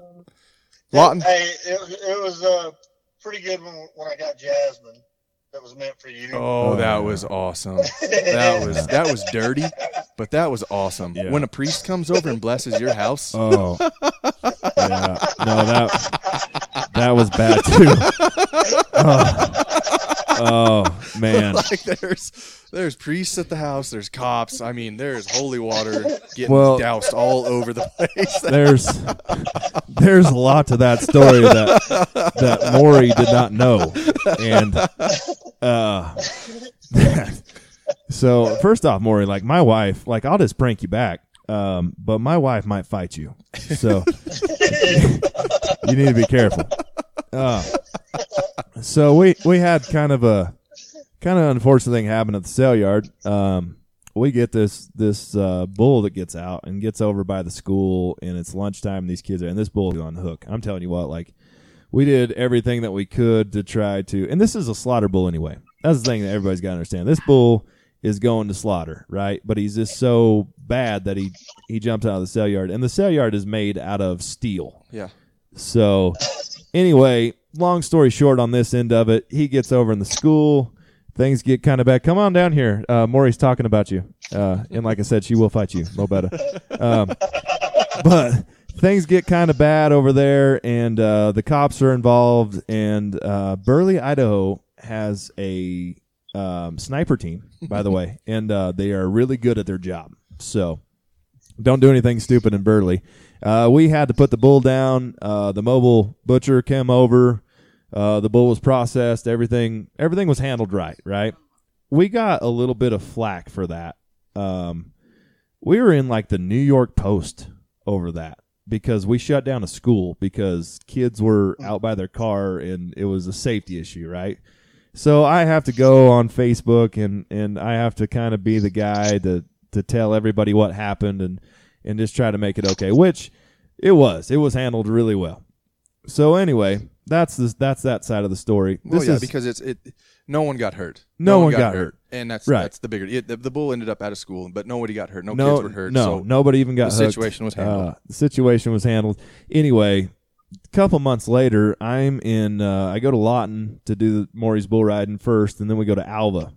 Lawton. Hey, it, was- it was uh, pretty good when, when I got Jasmine. That was meant for you. Oh, oh that was awesome. That was that was dirty, but that was awesome. Yeah. When a priest comes over and blesses your house, Oh. Yeah. No, that that was bad too. Oh. Oh, Man. like there's there's priests at the house. There's cops. I mean, there's holy water getting Well- doused all over the place. there's there's a lot to that story that that Maury did not know, and uh, so first off, Maury, like my wife, like I'll just prank you back, um, but my wife might fight you, so you need to be careful. Uh, so we we had kind of a kind of unfortunate thing happened at the sale yard. Um, we get this this uh, bull that gets out and gets over by the school, and it's lunchtime. And these kids are, and this bull is on the hook. I'm telling you what, like we did everything that we could to try to, and this is a slaughter bull anyway. That's the thing that everybody's got to understand. This bull is going to slaughter, right? But he's just so bad that he he jumps out of the sale yard, and the sale yard is made out of steel. yeah. So, anyway, long story short, on this end of it, he gets over in the school. Things get kind of bad. Come on down here. Uh, Maury's talking about you. Uh, and like I said, she will fight you, Mo better. Um, but things get kind of bad over there, and uh, the cops are involved. And uh, Burley, Idaho has a um, sniper team, by the way, and uh, they are really good at their job. So don't do anything stupid in Burley. Uh, we had to put the bull down. Uh, the mobile butcher came over. Uh, the bull was processed. Everything everything was handled right. Right. We got a little bit of flack for that. Um, we were in like the New York Post over that because we shut down a school because kids were out by their car and it was a safety issue. Right. So I have to go on Facebook and and I have to kind of be the guy to to tell everybody what happened and and just try to make it okay, which it was. It was handled really well. So anyway, that's this that's that side of the story. Well, yeah, is because it's it. No one got hurt. No one got hurt. and that's Right. that's the bigger. It, the, the bull ended up out of school, but nobody got hurt. No, no kids were hurt. no so nobody even got hurt. the hooked. situation was handled. Uh, the situation was handled. Anyway, a couple months later, I'm in. Uh, I go to Lawton to do the Maury's bull riding first, and then we go to Alva.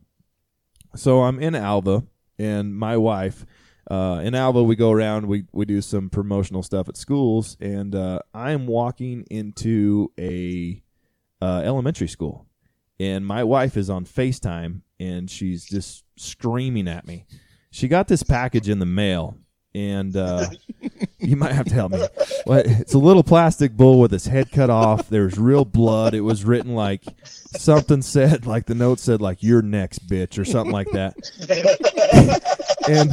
So I'm in Alva, and my wife. Uh, in Alva, we go around. We we do some promotional stuff at schools, and uh, I am walking into a uh, elementary school, and my wife is on Facetime, and she's just screaming at me. She got this package in the mail, and uh, you might have to help me. Well, it's a little plastic bull with its head cut off. There's real blood. It was written like something said, like the note said, like "You're next, bitch" or something like that. and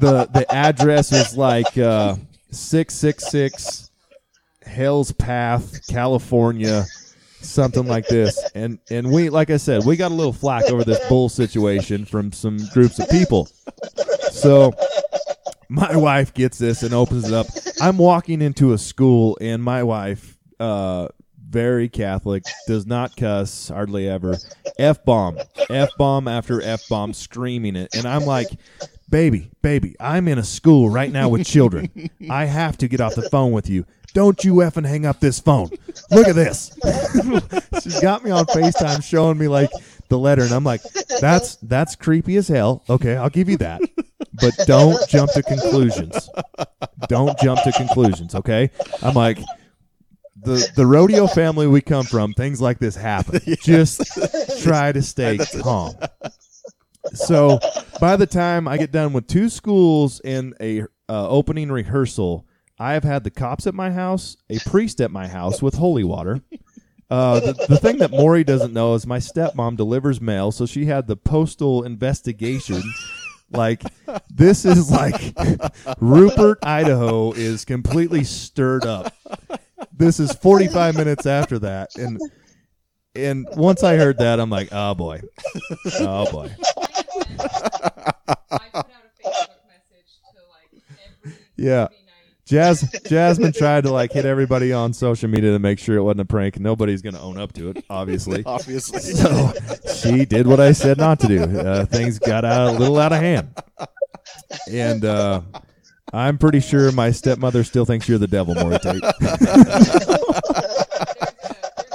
the the address was like uh, six six six Hell's Path, California, something like this. And and we, like I said, we got a little flack over this bull situation from some groups of people. So my wife gets this and opens it up. I'm walking into a school, and my wife, uh, very Catholic, does not cuss hardly ever. F bomb, F bomb after F bomb, screaming it, and I'm like, baby, baby, I'm in a school right now with children. I have to get off the phone with you. Don't you effing hang up this phone. Look at this. She's got me on FaceTime showing me like the letter, and I'm like, that's that's creepy as hell. Okay, I'll give you that. But don't jump to conclusions. Don't jump to conclusions, okay? I'm like the the rodeo family we come from, things like this happen. Just try to stay calm. So by the time I get done with two schools and a uh, opening rehearsal, I have had the cops at my house, a priest at my house with holy water. Uh, the, the thing that Maury doesn't know is my stepmom delivers mail, so she had the postal investigation. Like this is like Rupert, Idaho is completely stirred up. This is 45 minutes after that, and and once I heard that, I'm like, oh boy, oh boy. I put out a Facebook message to like Yeah. Jazz Jasmine tried to like hit everybody on social media to make sure it wasn't a prank. Nobody's gonna own up to it, obviously. Obviously. So she did what I said not to do. Uh, things got out a little out of hand, and uh, I'm pretty sure my stepmother still thinks you're the devil, Maury Tate. There's a, there's a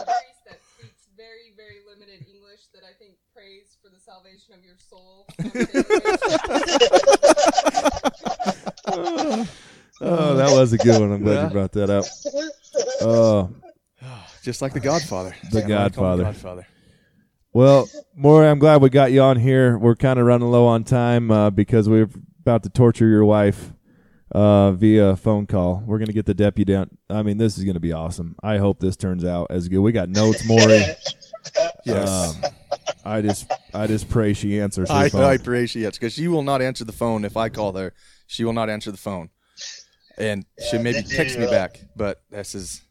priest that speaks very, very limited English that I think prays for the salvation of your soul. Oh, that was a good one. I'm glad Yeah. you brought that up. Oh, Just like the Godfather. The That's why I call him Godfather. Godfather. Well, Maury, I'm glad we got you on here. We're kind of running low on time uh, because we're about to torture your wife uh, via phone call. We're gonna get the deputy down. I mean, this is gonna be awesome. I hope this turns out as good. We got notes, Maury. Yes. Um, I just, I just pray she answers. Her I, pray she answers because she will not answer the phone if I call her. She will not answer the phone, and she Yeah, maybe did text me back. But this is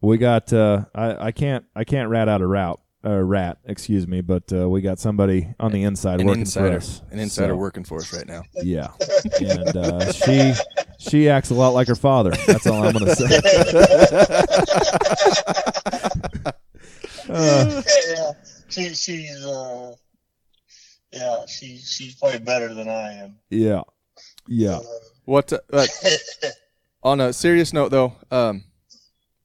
We got. Uh, I, I can't. I can't rat out a route. Uh, rat, excuse me, but uh, we got somebody on the inside an working insider, for us. an insider So, working for us right now. Yeah, and uh, she she acts a lot like her father. That's all I'm gonna say. Uh, yeah, she, she's uh, yeah, she she's probably better than I am. yeah, yeah. What? Uh, but on a serious note, though, um,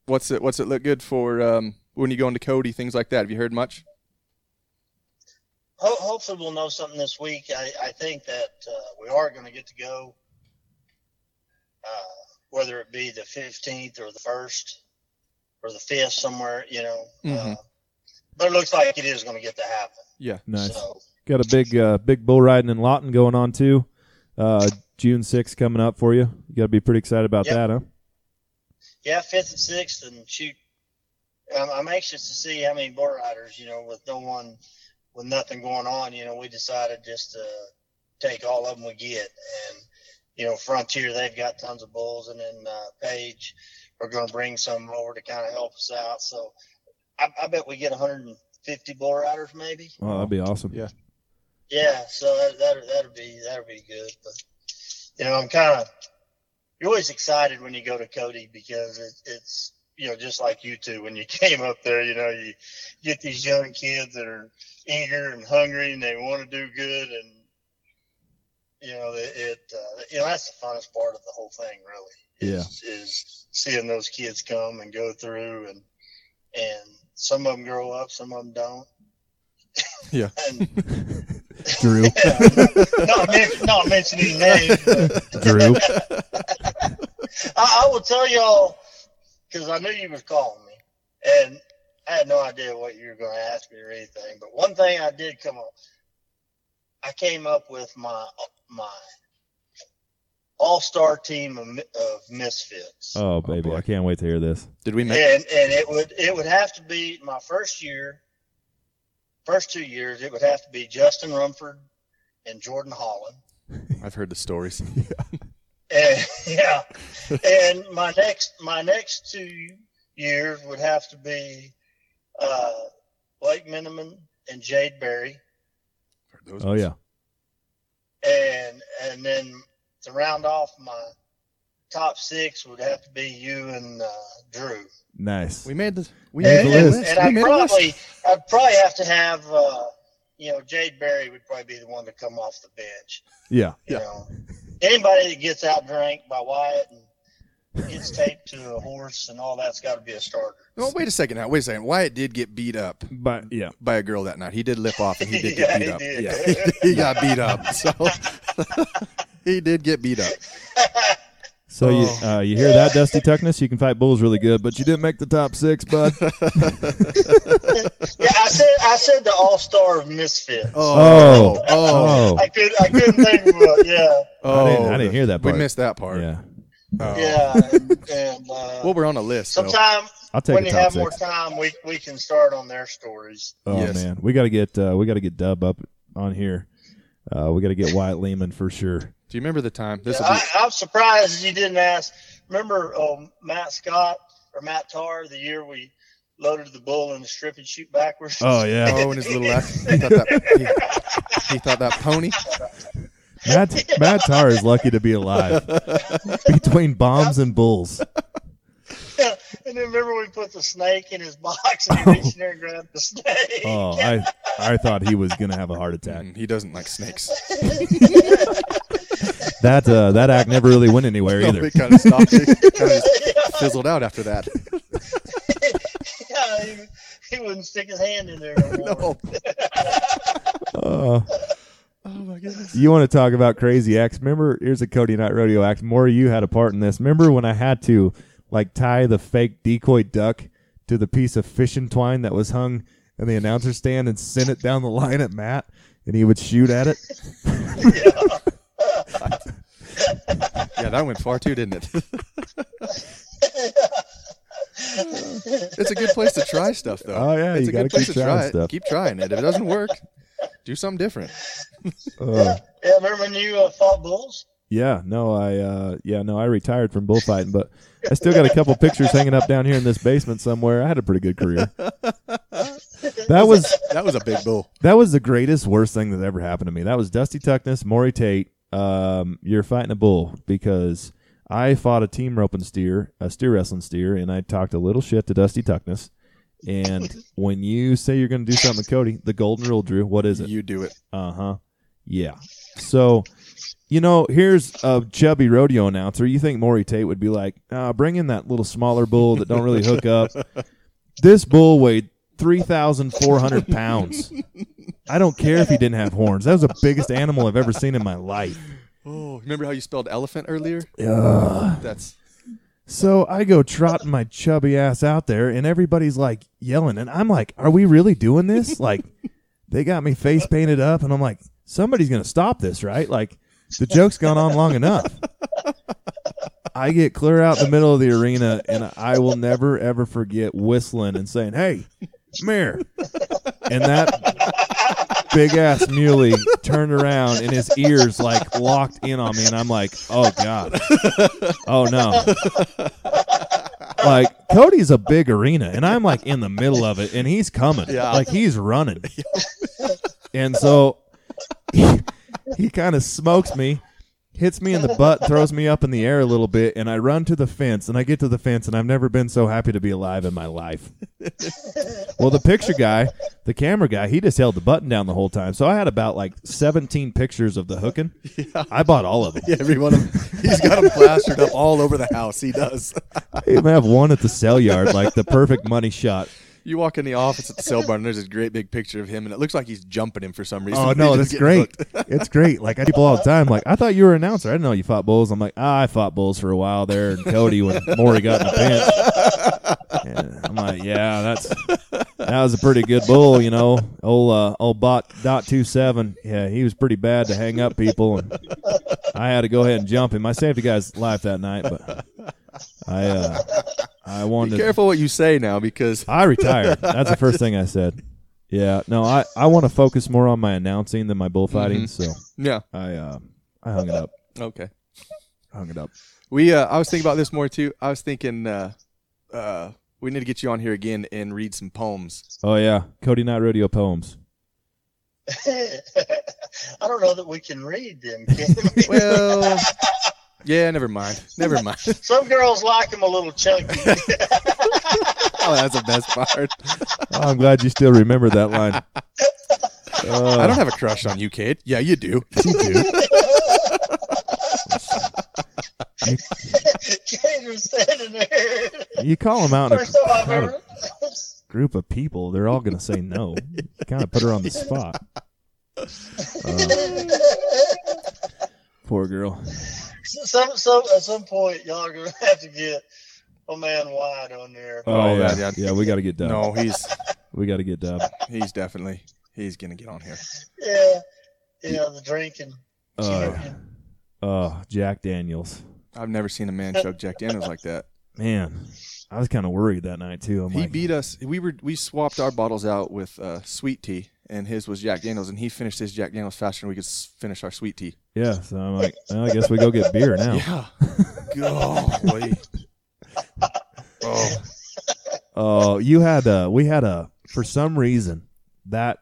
what's it? What's it look good for um, when you go into Cody? Things like that. Have you heard much? Ho- hopefully, we'll know something this week. I, I think that uh, we are going to get to go, uh, whether it be the 15th or the 1st or the 5th, somewhere, you know. Uh, Mhm. But it looks like it is going to get to happen. Yeah. Nice. So, Got a big uh, big bull riding in Lawton going on too. Uh, June 6th coming up for you. You got to be pretty excited about Yep. that, huh? yeah, 5th and 6th, and shoot. I'm, I'm anxious to see how many bull riders, you know, with no one, with nothing going on, you know, we decided just to take all of them we get. And, you know, Frontier, they've got tons of bulls, and then uh, Page, we're going to bring some over to kind of help us out. So I, I bet we get 150 bull riders, maybe. Oh, that'd be awesome. Yeah. Yeah, so that that that'll be that'll be good. But you know, I'm kind of you're always excited when you go to Cody because it, it's you know just like you two when you came up there. You know, you get these young kids that are eager and hungry and they want to do good and you know it, it uh, you know that's the funnest part of the whole thing really is, is seeing those kids come and go through and and some of them grow up some of them don't Yeah. and Drew. not, men- not mentioning names. But Drew. I, I will tell y'all because I knew you was calling me, and I had no idea what you were going to ask me or anything. But one thing I did come up, I came up with my my all star team of, of misfits, Oh, baby. boy. I can't wait to hear this. Did we make? and and it would it would have to be my first year, first two years. It would have to be Justin Rumford and Jordan Holland. I've heard the stories. yeah. And yeah, and my next my next two years would have to be uh, Blake Miniman and Jade Berry, those Oh ones. yeah. and and then to round off my top six would have to be you and uh, Drew. Nice. We made the. We Made made the the list. list. And I'd made a list. probably I'd probably have to have uh, you know Jade Berry would probably be the one to come off the bench. yeah. You Yeah. know, anybody that gets out drank by Wyatt and gets taped to a horse and all that's got to be a starter. No, wait a second now. Wait a second. Wyatt did get beat up But yeah. by a girl that night. He did lip off and he did Yeah, get beat he up. did. Yeah, he got beat up. So he did get beat up. So you Oh. uh, you hear that, Dusty Tuckness? You can fight bulls really good, but you didn't make the top six, bud. Yeah, I said I said the all star of misfit. Oh. oh, Oh. I could I couldn't think of it. Yeah, oh. I, didn't, I didn't hear that part. We missed that part. Yeah. Oh. yeah, and, and uh, Well, we're on a list. Though. sometime I'll take when a you have six. more time, we we can start on their stories. Oh Yes. man, we got to get uh, we got to get Dub up on here. Uh, we got to get Wyatt Lehman for sure. Do you remember the time? This will I, be. I'm surprised you didn't ask. Remember um, Matt Scott or Matt Tar the year we loaded the bull in the strip and shoot backwards? Oh yeah, Oh, and his little ass. He thought that. He, he thought that pony. Matt Matt Tar is lucky to be alive between bombs and bulls. Yeah. and then remember we put the snake in his box and he reached in there and grabbed the snake. Oh, I I thought he was gonna have a heart attack. Mm, He doesn't like snakes. That uh, that act never really went anywhere No, either. it kind of stopped. It kind of just fizzled out after that. yeah, he, he wouldn't stick his hand in there no. Uh, Oh my goodness. you want to talk about crazy acts? Remember, here's a Cody Night Rodeo act. More you had a part in this. Remember when I had to like tie the fake decoy duck to the piece of fishing twine that was hung in the announcer stand and send it down the line at Matt, and he would shoot at it. Yeah, that went far too, didn't it? it's a good place to try stuff, though. Oh, yeah, it's you a gotta good place keep to trying try it. stuff. Keep trying it. If it doesn't work, do something different. Uh, Yeah, remember when you uh, fought bulls? yeah, no, I uh, yeah, no, I retired from bullfighting, but I still got a couple pictures hanging up down here in this basement somewhere. I had a pretty good career. That was That was a big bull. that was the greatest worst thing that ever happened to me. That was Dusty Tuckness, Maury Tate. Um, you're fighting a bull because I fought a team roping steer, a steer wrestling steer, and I talked a little shit to Dusty Tuckness. And when you say you're going to do something with Cody, the golden rule, Drew, what is it? You do it. Uh huh. Yeah. So, you know, here's a chubby rodeo announcer. You think Maury Tate would be like, uh, bring in that little smaller bull that don't really hook up. This bull weighed 3,400 pounds. I don't care if he didn't have horns. That was the biggest animal I've ever seen in my life. Oh, remember how you spelled elephant earlier? Ugh. That's So I go trotting my chubby ass out there, and everybody's like yelling, and I'm like, "Are we really doing this?" Like, they got me face painted up, and I'm like, "Somebody's gonna stop this, right?" Like, the joke's gone on long enough. I get clear out in the middle of the arena, and I will never ever forget whistling and saying, "Hey, come here," and that big ass muley turned around, and his ears like locked in on me, and I'm like, "Oh god." Oh no. like Cody's a big arena and I'm like in the middle of it and he's coming. Yeah. Like he's running. and so he, he kind of smokes me, hits me in the butt, throws me up in the air a little bit, and I run to the fence and I get to the fence and I've never been so happy to be alive in my life. well, the picture guy, the camera guy, he just held the button down the whole time. So I had about like 17 pictures of the hooking. I bought all of them. yeah. Every one of them. He's got them plastered up all over the house. He does. I even have one at the sale yard, like the perfect money shot. You walk in the office at the sale barn, and there's this great big picture of him, and it looks like he's jumping him for some reason. Oh no, that's great. it's great. Like I people all the time, like I thought you were an announcer. I didn't know you fought bulls. I'm like, ah, I fought bulls for a while there, and Cody when Maury got in the pinch. And I'm like, yeah, that's that was a pretty good bull, you know. Old uh, old bot dot two seven. Yeah, he was pretty bad to hang up people, and I had to go ahead and jump him. I saved the guy's life that night, but I uh, I Be wanted. careful what you say now, because I retired. That's the first thing I said. Yeah, no, I, I want to focus more on my announcing than my bullfighting, Mhm. so yeah. I uh, I hung it up. Okay. Hung it up. We uh, I was thinking about this more too. I was thinking uh, uh, we need to get you on here again and read some poems. Oh yeah, Cody Night Rodeo poems. I don't know that we can read them. Can we? Well, yeah, never mind. Never mind. Some girls like them a little chunky. oh, that's the best part. Oh, I'm glad you still remember that line. Uh, I don't have a crush on you, Kate. Yeah, you do. You do. Kate was standing there. You call them out in a First time I've crowd ever. of- group of people, they're all gonna say no. You kind of put her on the spot. Uh, poor girl. Some, some, at some point, y'all are gonna have to get a man wide on there. Oh, Oh, yeah, yeah, yeah. yeah. we got to get Dub. No, he's We got to get Dub. he's definitely he's gonna get on here. Yeah, yeah, the drinking. Uh, uh, Jack Daniels. I've never seen a man chug Jack Daniels like that. Man, I was kind of worried that night too. I'm He like, beat us. We were we swapped our bottles out with uh, sweet tea, and his was Jack Daniels, and he finished his Jack Daniels faster than we could s- finish our sweet tea. yeah. So I'm like, well, I guess we go get beer now. Yeah. Golly. Oh, Oh, you had a we had a for some reason that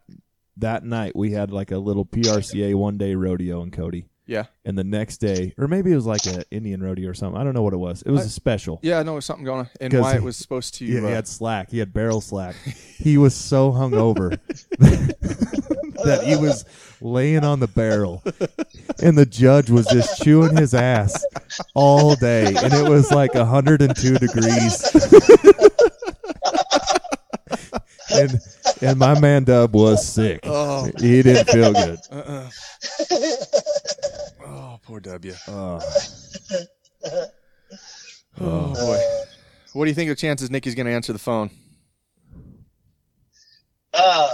that night we had like a little PRCA one day rodeo in Cody. Yeah. And the next day, or maybe it was like an Indian rodeo or something. I don't know what it was. It was I- a special. Yeah, no, something going on. And 'Cause Wyatt he- was supposed to. Yeah, uh, he had slack. He had barrel slack. he was so hungover that he was laying on the barrel, and the judge was just chewing his ass all day, and it was like 102 degrees. and and my man Dub was sick. oh, He didn't feel good. uh-uh. Poor W. Oh, Oh boy. What do you think of the chances Nikki's going to answer the phone? Uh, Uh,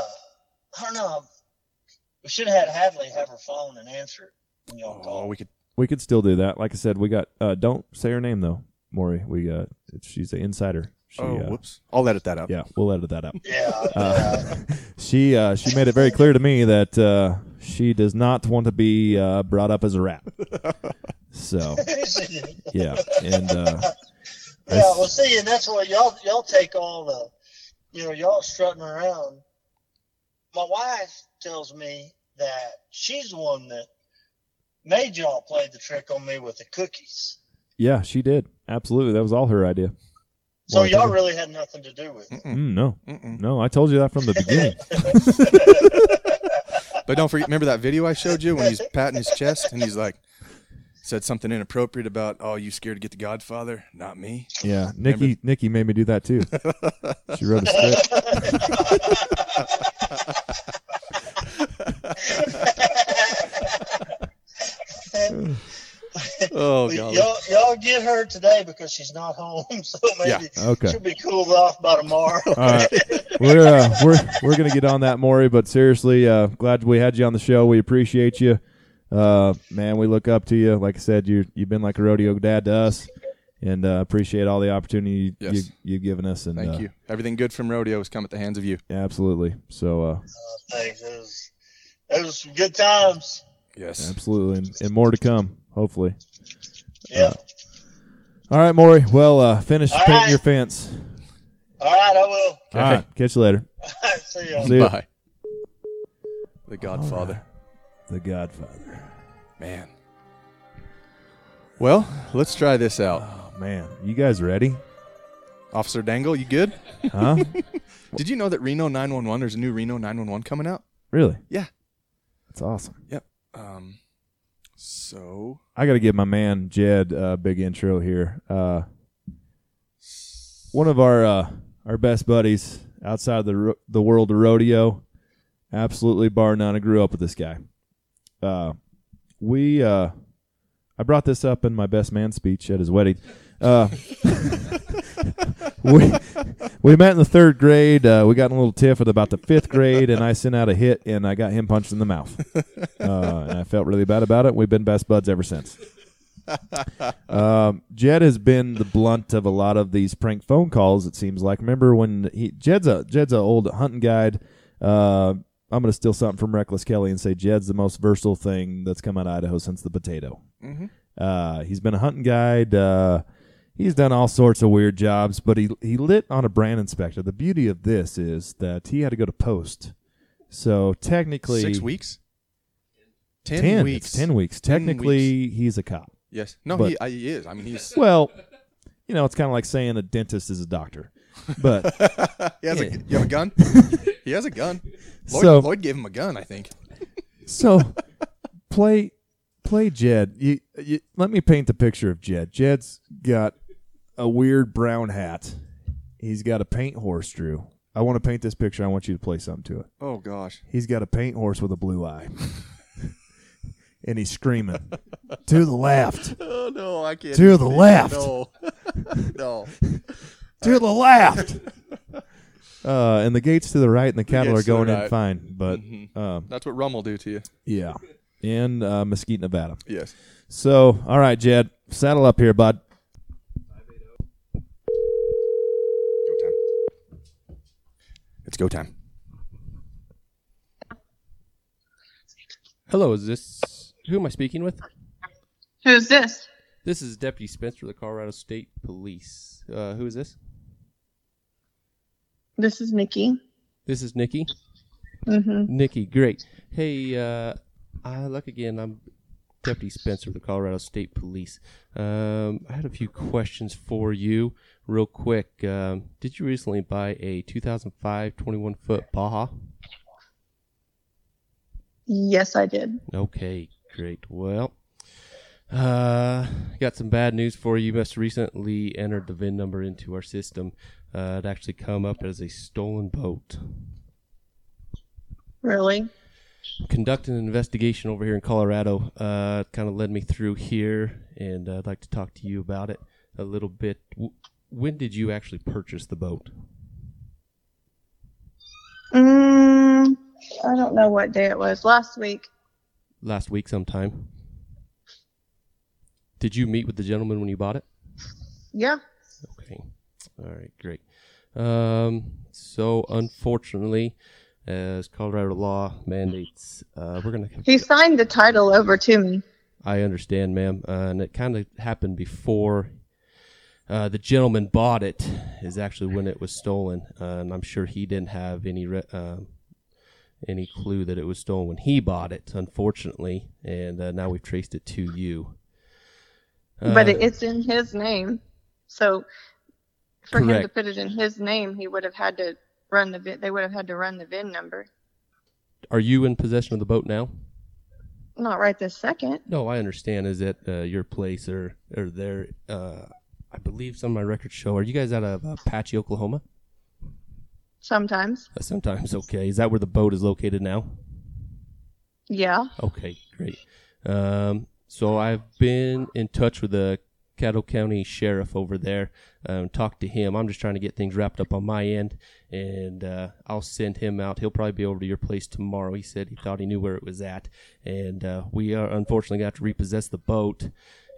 I don't know. We should have had Hadley have her phone and answer it when y'all Oh, call. we could. We could still do that. Like I said, we got. Uh, don't say her name though, Maury. We uh, she's an insider. She, oh, uh, whoops! I'll edit that out. Yeah, we'll edit that out. Yeah, Uh, she uh, she made it very clear to me that uh, she does not want to be uh, brought up as a rat. So yeah. yeah, and uh, Yeah, well, see, and that's why y'all y'all take all the, you know, y'all strutting around. My wife tells me that she's the one that made y'all play the trick on me with the cookies. yeah, she did absolutely. That was all her idea. So Well, y'all really had nothing to do with it. Mm-mm, Mm, no, mm-mm. no, I told you that from the beginning. But don't forget. Remember that video I showed you when he's patting his chest and he's like, said something inappropriate about, "Oh, you scared to get the Godfather? Not me." Yeah, Nikki Nikki made me do that too. She wrote a script. Oh y'all, y'all get her today because she's not home, so maybe Okay. she'll be cooled off by tomorrow. All right, we're uh, we're we're gonna get on that, Maury. But seriously, uh, glad we had you on the show. We appreciate you, uh, man. We look up to you. Like I said, you you've been like a rodeo dad to us, and uh, appreciate all the opportunity Yes. you you've given us. And Thank uh, you. Everything good from rodeo has come at the hands of you. Absolutely. So uh, Thanks. It was, it was some good times. Yes. absolutely, and, and more to come. Hopefully. Yeah. All right, Maury. Well, uh, finish All painting right. your fence. All right, I will. All right. Catch you later. See ya. See ya. Bye. The Godfather. The Godfather. Man. Well, let's try this out. Oh man, you guys ready? Officer Dangle, you good? Huh? Did you know that Reno 911, there's a new Reno 911 coming out? really? Yeah. That's awesome. Yep. Um, so, I got to give my man Jed a big intro here. Uh, one of our uh, our best buddies outside the ro- the world of rodeo, absolutely bar none. I grew up with this guy. Uh, we uh, I brought this up in my best man speech at his wedding. Uh, we we met in the third grade. Uh, we got in a little tiff at about the fifth grade, and I sent out a hit, and I got him punched in the mouth. Uh, and I felt really bad about it. We've been best buds ever since. Um, Jed has been the blunt of a lot of these prank phone calls. It seems like. Remember when he Jed's a Jed's a old hunting guide. Uh, I'm gonna steal something from Reckless Kelly and say Jed's the most versatile thing that's come out of Idaho since the potato. mhm. Uh, he's been a hunting guide. He's done all sorts of weird jobs, but he he lit on a brand inspector. The beauty of this is that he had to go to post. So technically, six weeks? Ten, Ten weeks. Ten weeks. Ten Technically, he's a cop. Yes. No, But- he, I, he is. I mean, he's. Well, you know, it's kind of like saying a dentist is a doctor. But he has a, you have a gun? he has a gun. Lloyd, So- Lloyd gave him a gun, I think. so play play Jed. You, you, let me paint the picture of Jed. Jed's got a weird brown hat. He's got a paint horse, Drew. I want to paint this picture. I want you to play something to it. Oh, gosh. He's got a paint horse with a blue eye. and he's screaming to the left, Oh, no, I can't. To the left. No. no. to the left. Uh, and the gates to the right and the cattle are gates to the going in right. fine. But Mhm. um, That's what rum will do to you. yeah, in uh, Mesquite, Nevada. Yes. So, all right, Jed, saddle up here, bud. Go time. It's go time. Hello, is this who am I speaking with? Who's this? This is Deputy Spencer of the Colorado State Police. Uh, who is this? This is Nikki. This is Nikki. hmm Nikki, great. Hey, uh, I look again. I'm Deputy Spencer of the Colorado State Police. Um, I had a few questions for you, real quick. Um, did you recently buy a 2005 21 foot Baja? Yes, I did. Okay, great. Well, uh, got some bad news for you. You must recently entered the VIN number into our system. Uh, it actually come up as a stolen boat. Really? Conducting an investigation over here in Colorado. Uh, kind of led me through here, and uh, I'd like to talk to you about it a little bit. When did you actually purchase the boat? Mm, I don't know what day it was. Last week. Last week sometime. Did you meet with the gentleman when you bought it? Yeah. Okay. All right, great. Um, so unfortunately, as Colorado law mandates, uh, we're gonna. He signed the title over to me. I understand, ma'am, uh, and it kind of happened before uh, the gentleman bought it. Is actually when it was stolen, uh, and I'm sure he didn't have any re- uh, any clue that it was stolen when he bought it. Unfortunately, and uh, now we've traced it to you. but Uh, it, it's in his name. So for him to put it in his name, he would have had to run the VIN. They would have had to run the VIN number. are you in possession of the boat now? Not right this second. No, I understand. Is it uh, your place or or there? Uh, I believe some of my records show. Are you guys out of uh, Apache, Oklahoma? Sometimes. Uh, sometimes. Okay. Is that where the boat is located now? Yeah. Okay, great. Um, so I've been in touch with the Caddo County Sheriff over there. Um, talked to him. I'm just trying to get things wrapped up on my end, and uh, I'll send him out. He'll probably be over to your place tomorrow. He said he thought he knew where it was at, and uh, we are unfortunately going to have to repossess the boat.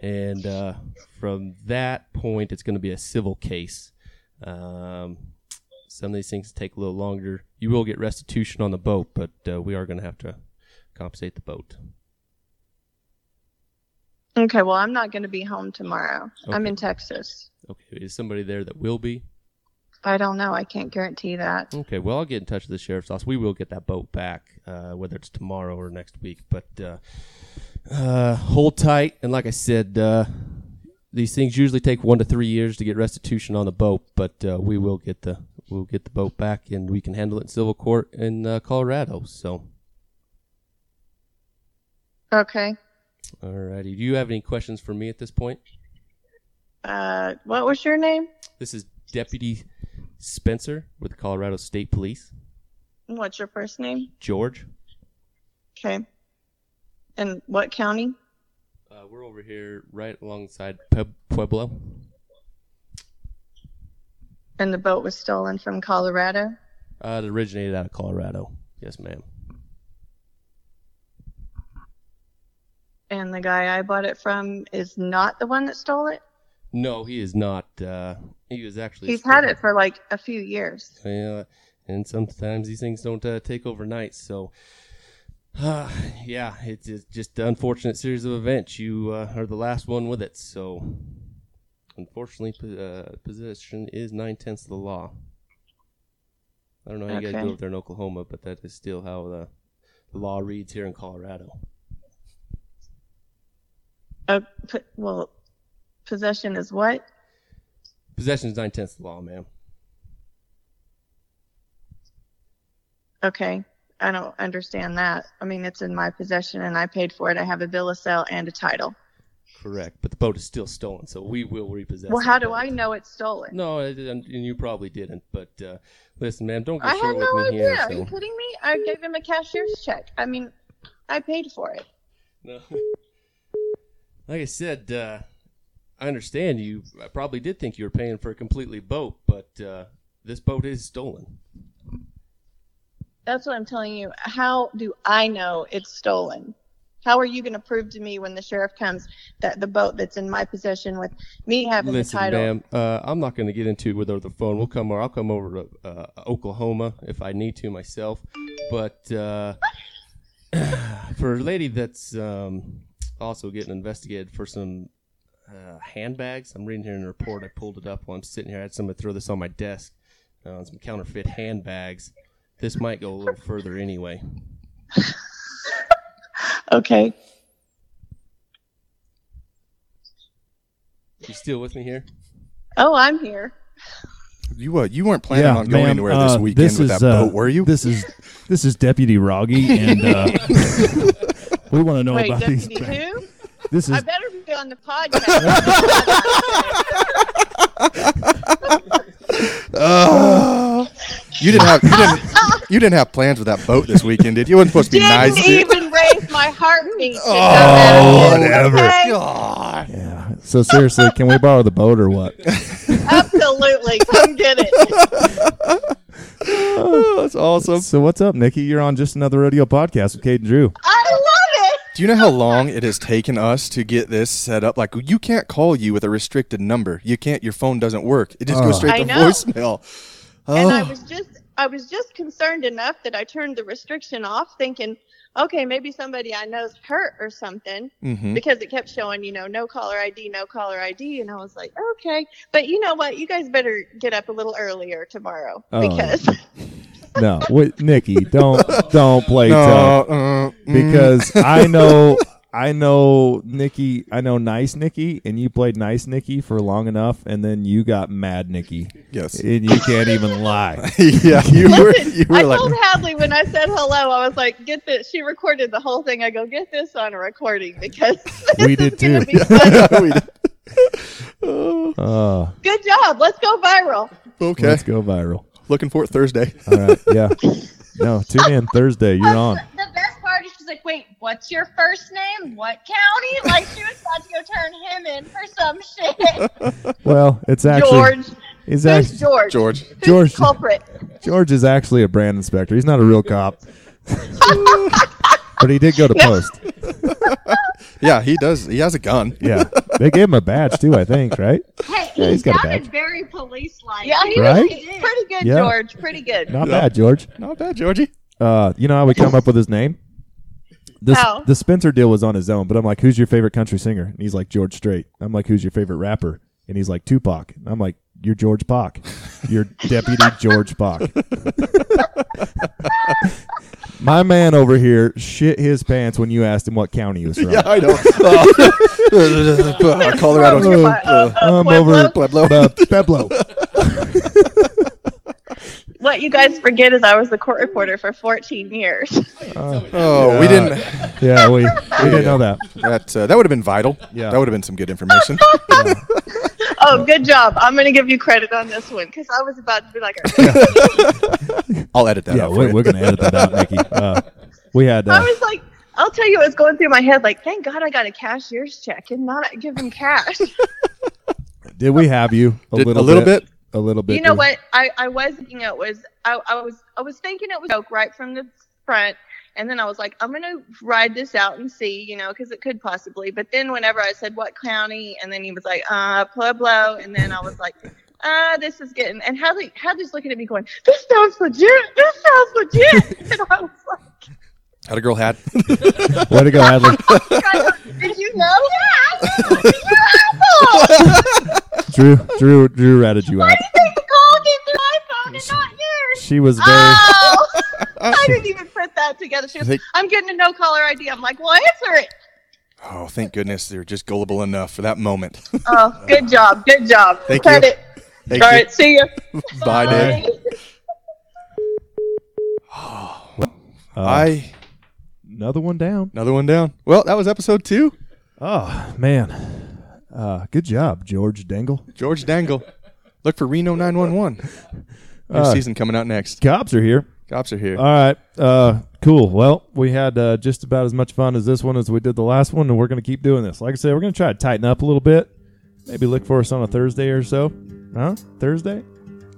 And uh, from that point, it's going to be a civil case. Um, some of these things take a little longer. You will get restitution on the boat, but uh, we are going to have to compensate the boat. Okay. Well, I'm not going to be home tomorrow. I'm in Texas. Okay, is somebody there that will be? I don't know. I can't guarantee that. Okay, well, I'll get in touch with the sheriff's office. We will get that boat back, uh, whether it's tomorrow or next week. But uh, uh, hold tight. And like I said, uh, these things usually take one to three years to get restitution on the boat. But uh, we will get the we'll get the boat back, and we can handle it in civil court in uh, Colorado. So, Okay. alrighty. Do you have any questions for me at this point? Uh, what was your name? This is Deputy Spencer with Colorado State Police. What's your first name? George. Okay. And what county? Uh, we're over here right alongside Pe- Pueblo. And the boat was stolen from Colorado. Uh, it originated out of Colorado. Yes, ma'am. And the guy I bought it from is not the one that stole it. No, he is not. Uh, he was actually. He's had it for like a few years. Yeah, and sometimes these things don't uh, take overnight. So, uh, yeah, it's, it's just an unfortunate series of events. You uh, are the last one with it. So, unfortunately, uh, possession is nine tenths of the law. I don't know how you guys Okay. do over there in Oklahoma, but that is still how the, the law reads here in Colorado. Uh, p- well, possession is what? Possession is nine tenths of the law, ma'am. Okay. I don't understand that. I mean, it's in my possession and I paid for it. I have a bill of sale and a title. Correct, but the boat is still stolen, so we will repossess. Well, how do boat. I know it's stolen? No, and you probably didn't. But uh, listen, man, don't get I short had with no me idea. here. Are you kidding me? I gave him a cashier's check. I mean, I paid for it. No. Like I said, uh, I understand you. I probably did think you were paying for a completely boat, but uh, this boat is stolen. That's what I'm telling you. How do I know it's stolen? How are you going to prove to me when the sheriff comes that the boat that's in my possession with me having Listen, the title? Listen, ma'am, uh, I'm not going to get into it with over the phone. We'll come. Or I'll come over to uh, Oklahoma if I need to myself. But uh, for a lady that's um, also getting investigated for some uh, handbags, I'm reading here in the report. I pulled it up while I'm sitting here. I had somebody throw this on my desk. Uh, some counterfeit handbags. This might go a little further anyway. Okay. You still with me here? Oh, I'm here. You uh, you weren't planning on going ma'am, anywhere this uh, weekend this with is, that uh, boat, were you? This is this is Deputy Roggy, and uh, we want to know Wait, about these. Deputy who? This I better be on the podcast. Oh, you didn't have you didn't you didn't have plans with that boat this weekend, did you? You wasn't supposed to be Didn't nice. did you? even raise my heartbeat. to Oh, whatever. Okay? God. yeah. So seriously, can we borrow the boat or what? Absolutely. Come get it. Oh, that's awesome. So what's up, Nikki? You're on just another rodeo podcast with Cade and Drew. I love it. Do you know how long it has taken us to get this set up? Like, you can't call you with a restricted number. You can't. Your phone doesn't work. It just Oh. goes ah. straight I to know. voicemail. And I Oh. was just I was just concerned enough that I turned the restriction off, thinking, okay, maybe somebody I know's hurt or something, Mhm. because it kept showing, you know, no caller ID, no caller ID, and I was like, okay, but you know what? You guys better get up a little earlier tomorrow Oh. because No, wait, Nikki, don't don't play No, tough uh, mm. because I know I know Nikki, I know nice Nikki, and you played nice Nikki for long enough, and then you got mad Nikki, yes, and you can't even lie. yeah, you were. You were I like, told Hadley when I said hello, I was like, get this. She recorded the whole thing. I go, get this on a recording because this We is did gonna too. be fun. We did. Oh, Uh, Good job. Let's go viral. okay, let's go viral. looking for it Thursday. All right, yeah. No, tune in Thursday. You're on. The best part is she's like, wait, what's your first name? What county? Like she was about to go turn him in for some shit. Well, it's actually George. he's Who's actually George? George. Who's George. the culprit? George is actually a brand inspector. He's not a real cop. but he did go to post. Yeah, he does. He has a gun. Yeah. They gave him a badge too, I think, right? Hey, Yeah, he he's got a sounded badge. very police-like. Yeah, he Right? was pretty good, Yeah. George. Pretty good. Not bad, George. Not bad, Georgie. Uh, you know how we come up with his name? This, How? the Spencer deal was on his own, but I'm like, who's your favorite country singer? And he's like, George Strait. I'm like, who's your favorite rapper? And he's like, Tupac. And I'm like, you're George Pac. You're Deputy George Pac. My man over here shit his pants when you asked him what county he was from. Yeah, I know. Uh, Colorado. Uh, uh, I'm over Pueblo. Pueblo. What you guys forget is I was the court reporter for 14 years. Oh, we didn't. Yeah, we, we didn't know that. That uh, that would have been vital. Yeah. that would have been some good information. Oh, good job. I'm going to give you credit on this one because I was about to be like, I'll edit that Yeah, out. we're, we're gonna edit that out, Nikki. Uh, we had I uh, was like, I'll tell you it was going through my head. Like, thank God I got a cashier's check and not give him cash. did we have you a Did- little a little bit. A little bit? you know did- what? I, I was thinking it was, I, I was, I was thinking it was joke right from the front. And then I was like, I'm going to ride this out and see, you know, because it could possibly. But then whenever I said what county, and then he was like, uh, Pueblo. And then I was like, uh, this is getting, and Hadley, Hadley's looking at me going, this sounds legit. This sounds legit. and I was like, Had a girl hat. Way to go, Hadley. did you know? Drew, Drew, Drew ratted you out. The call came through my phone and not yours. She was very. Oh, I didn't even put that together. She goes, Think- I'm getting a no caller ID. I'm like, well, answer it. Oh, thank goodness they're just gullible enough for that moment. Oh, good job. Good job. Thank you. Credit. Thank All you. right. See ya. Bye, Dave. Uh, I another one down. another one down. Well, that was episode two. Oh man, uh, good job, George Dangle. George Dangle. Look for Reno 911. New Uh, season coming out next. Cops are here. Cops are here. All right, uh, cool. Well, we had uh, just about as much fun as this one as we did the last one, and we're gonna keep doing this. Like I said, we're gonna try to tighten up a little bit. Maybe look for us on a Thursday or so. Huh? Thursday.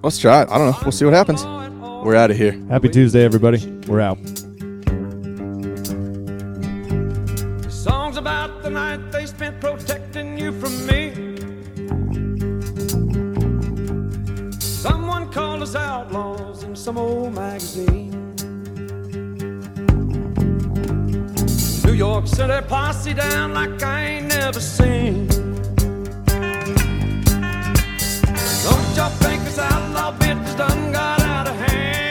Let's try it. I don't know. We'll see what happens. We're out of here. Happy Tuesday, everybody. We're out. About the night they spent protecting you from me. Someone called us outlaws in some old magazine. New York City posse down like I ain't never seen. Don't y'all think this outlaw bitch done got out of done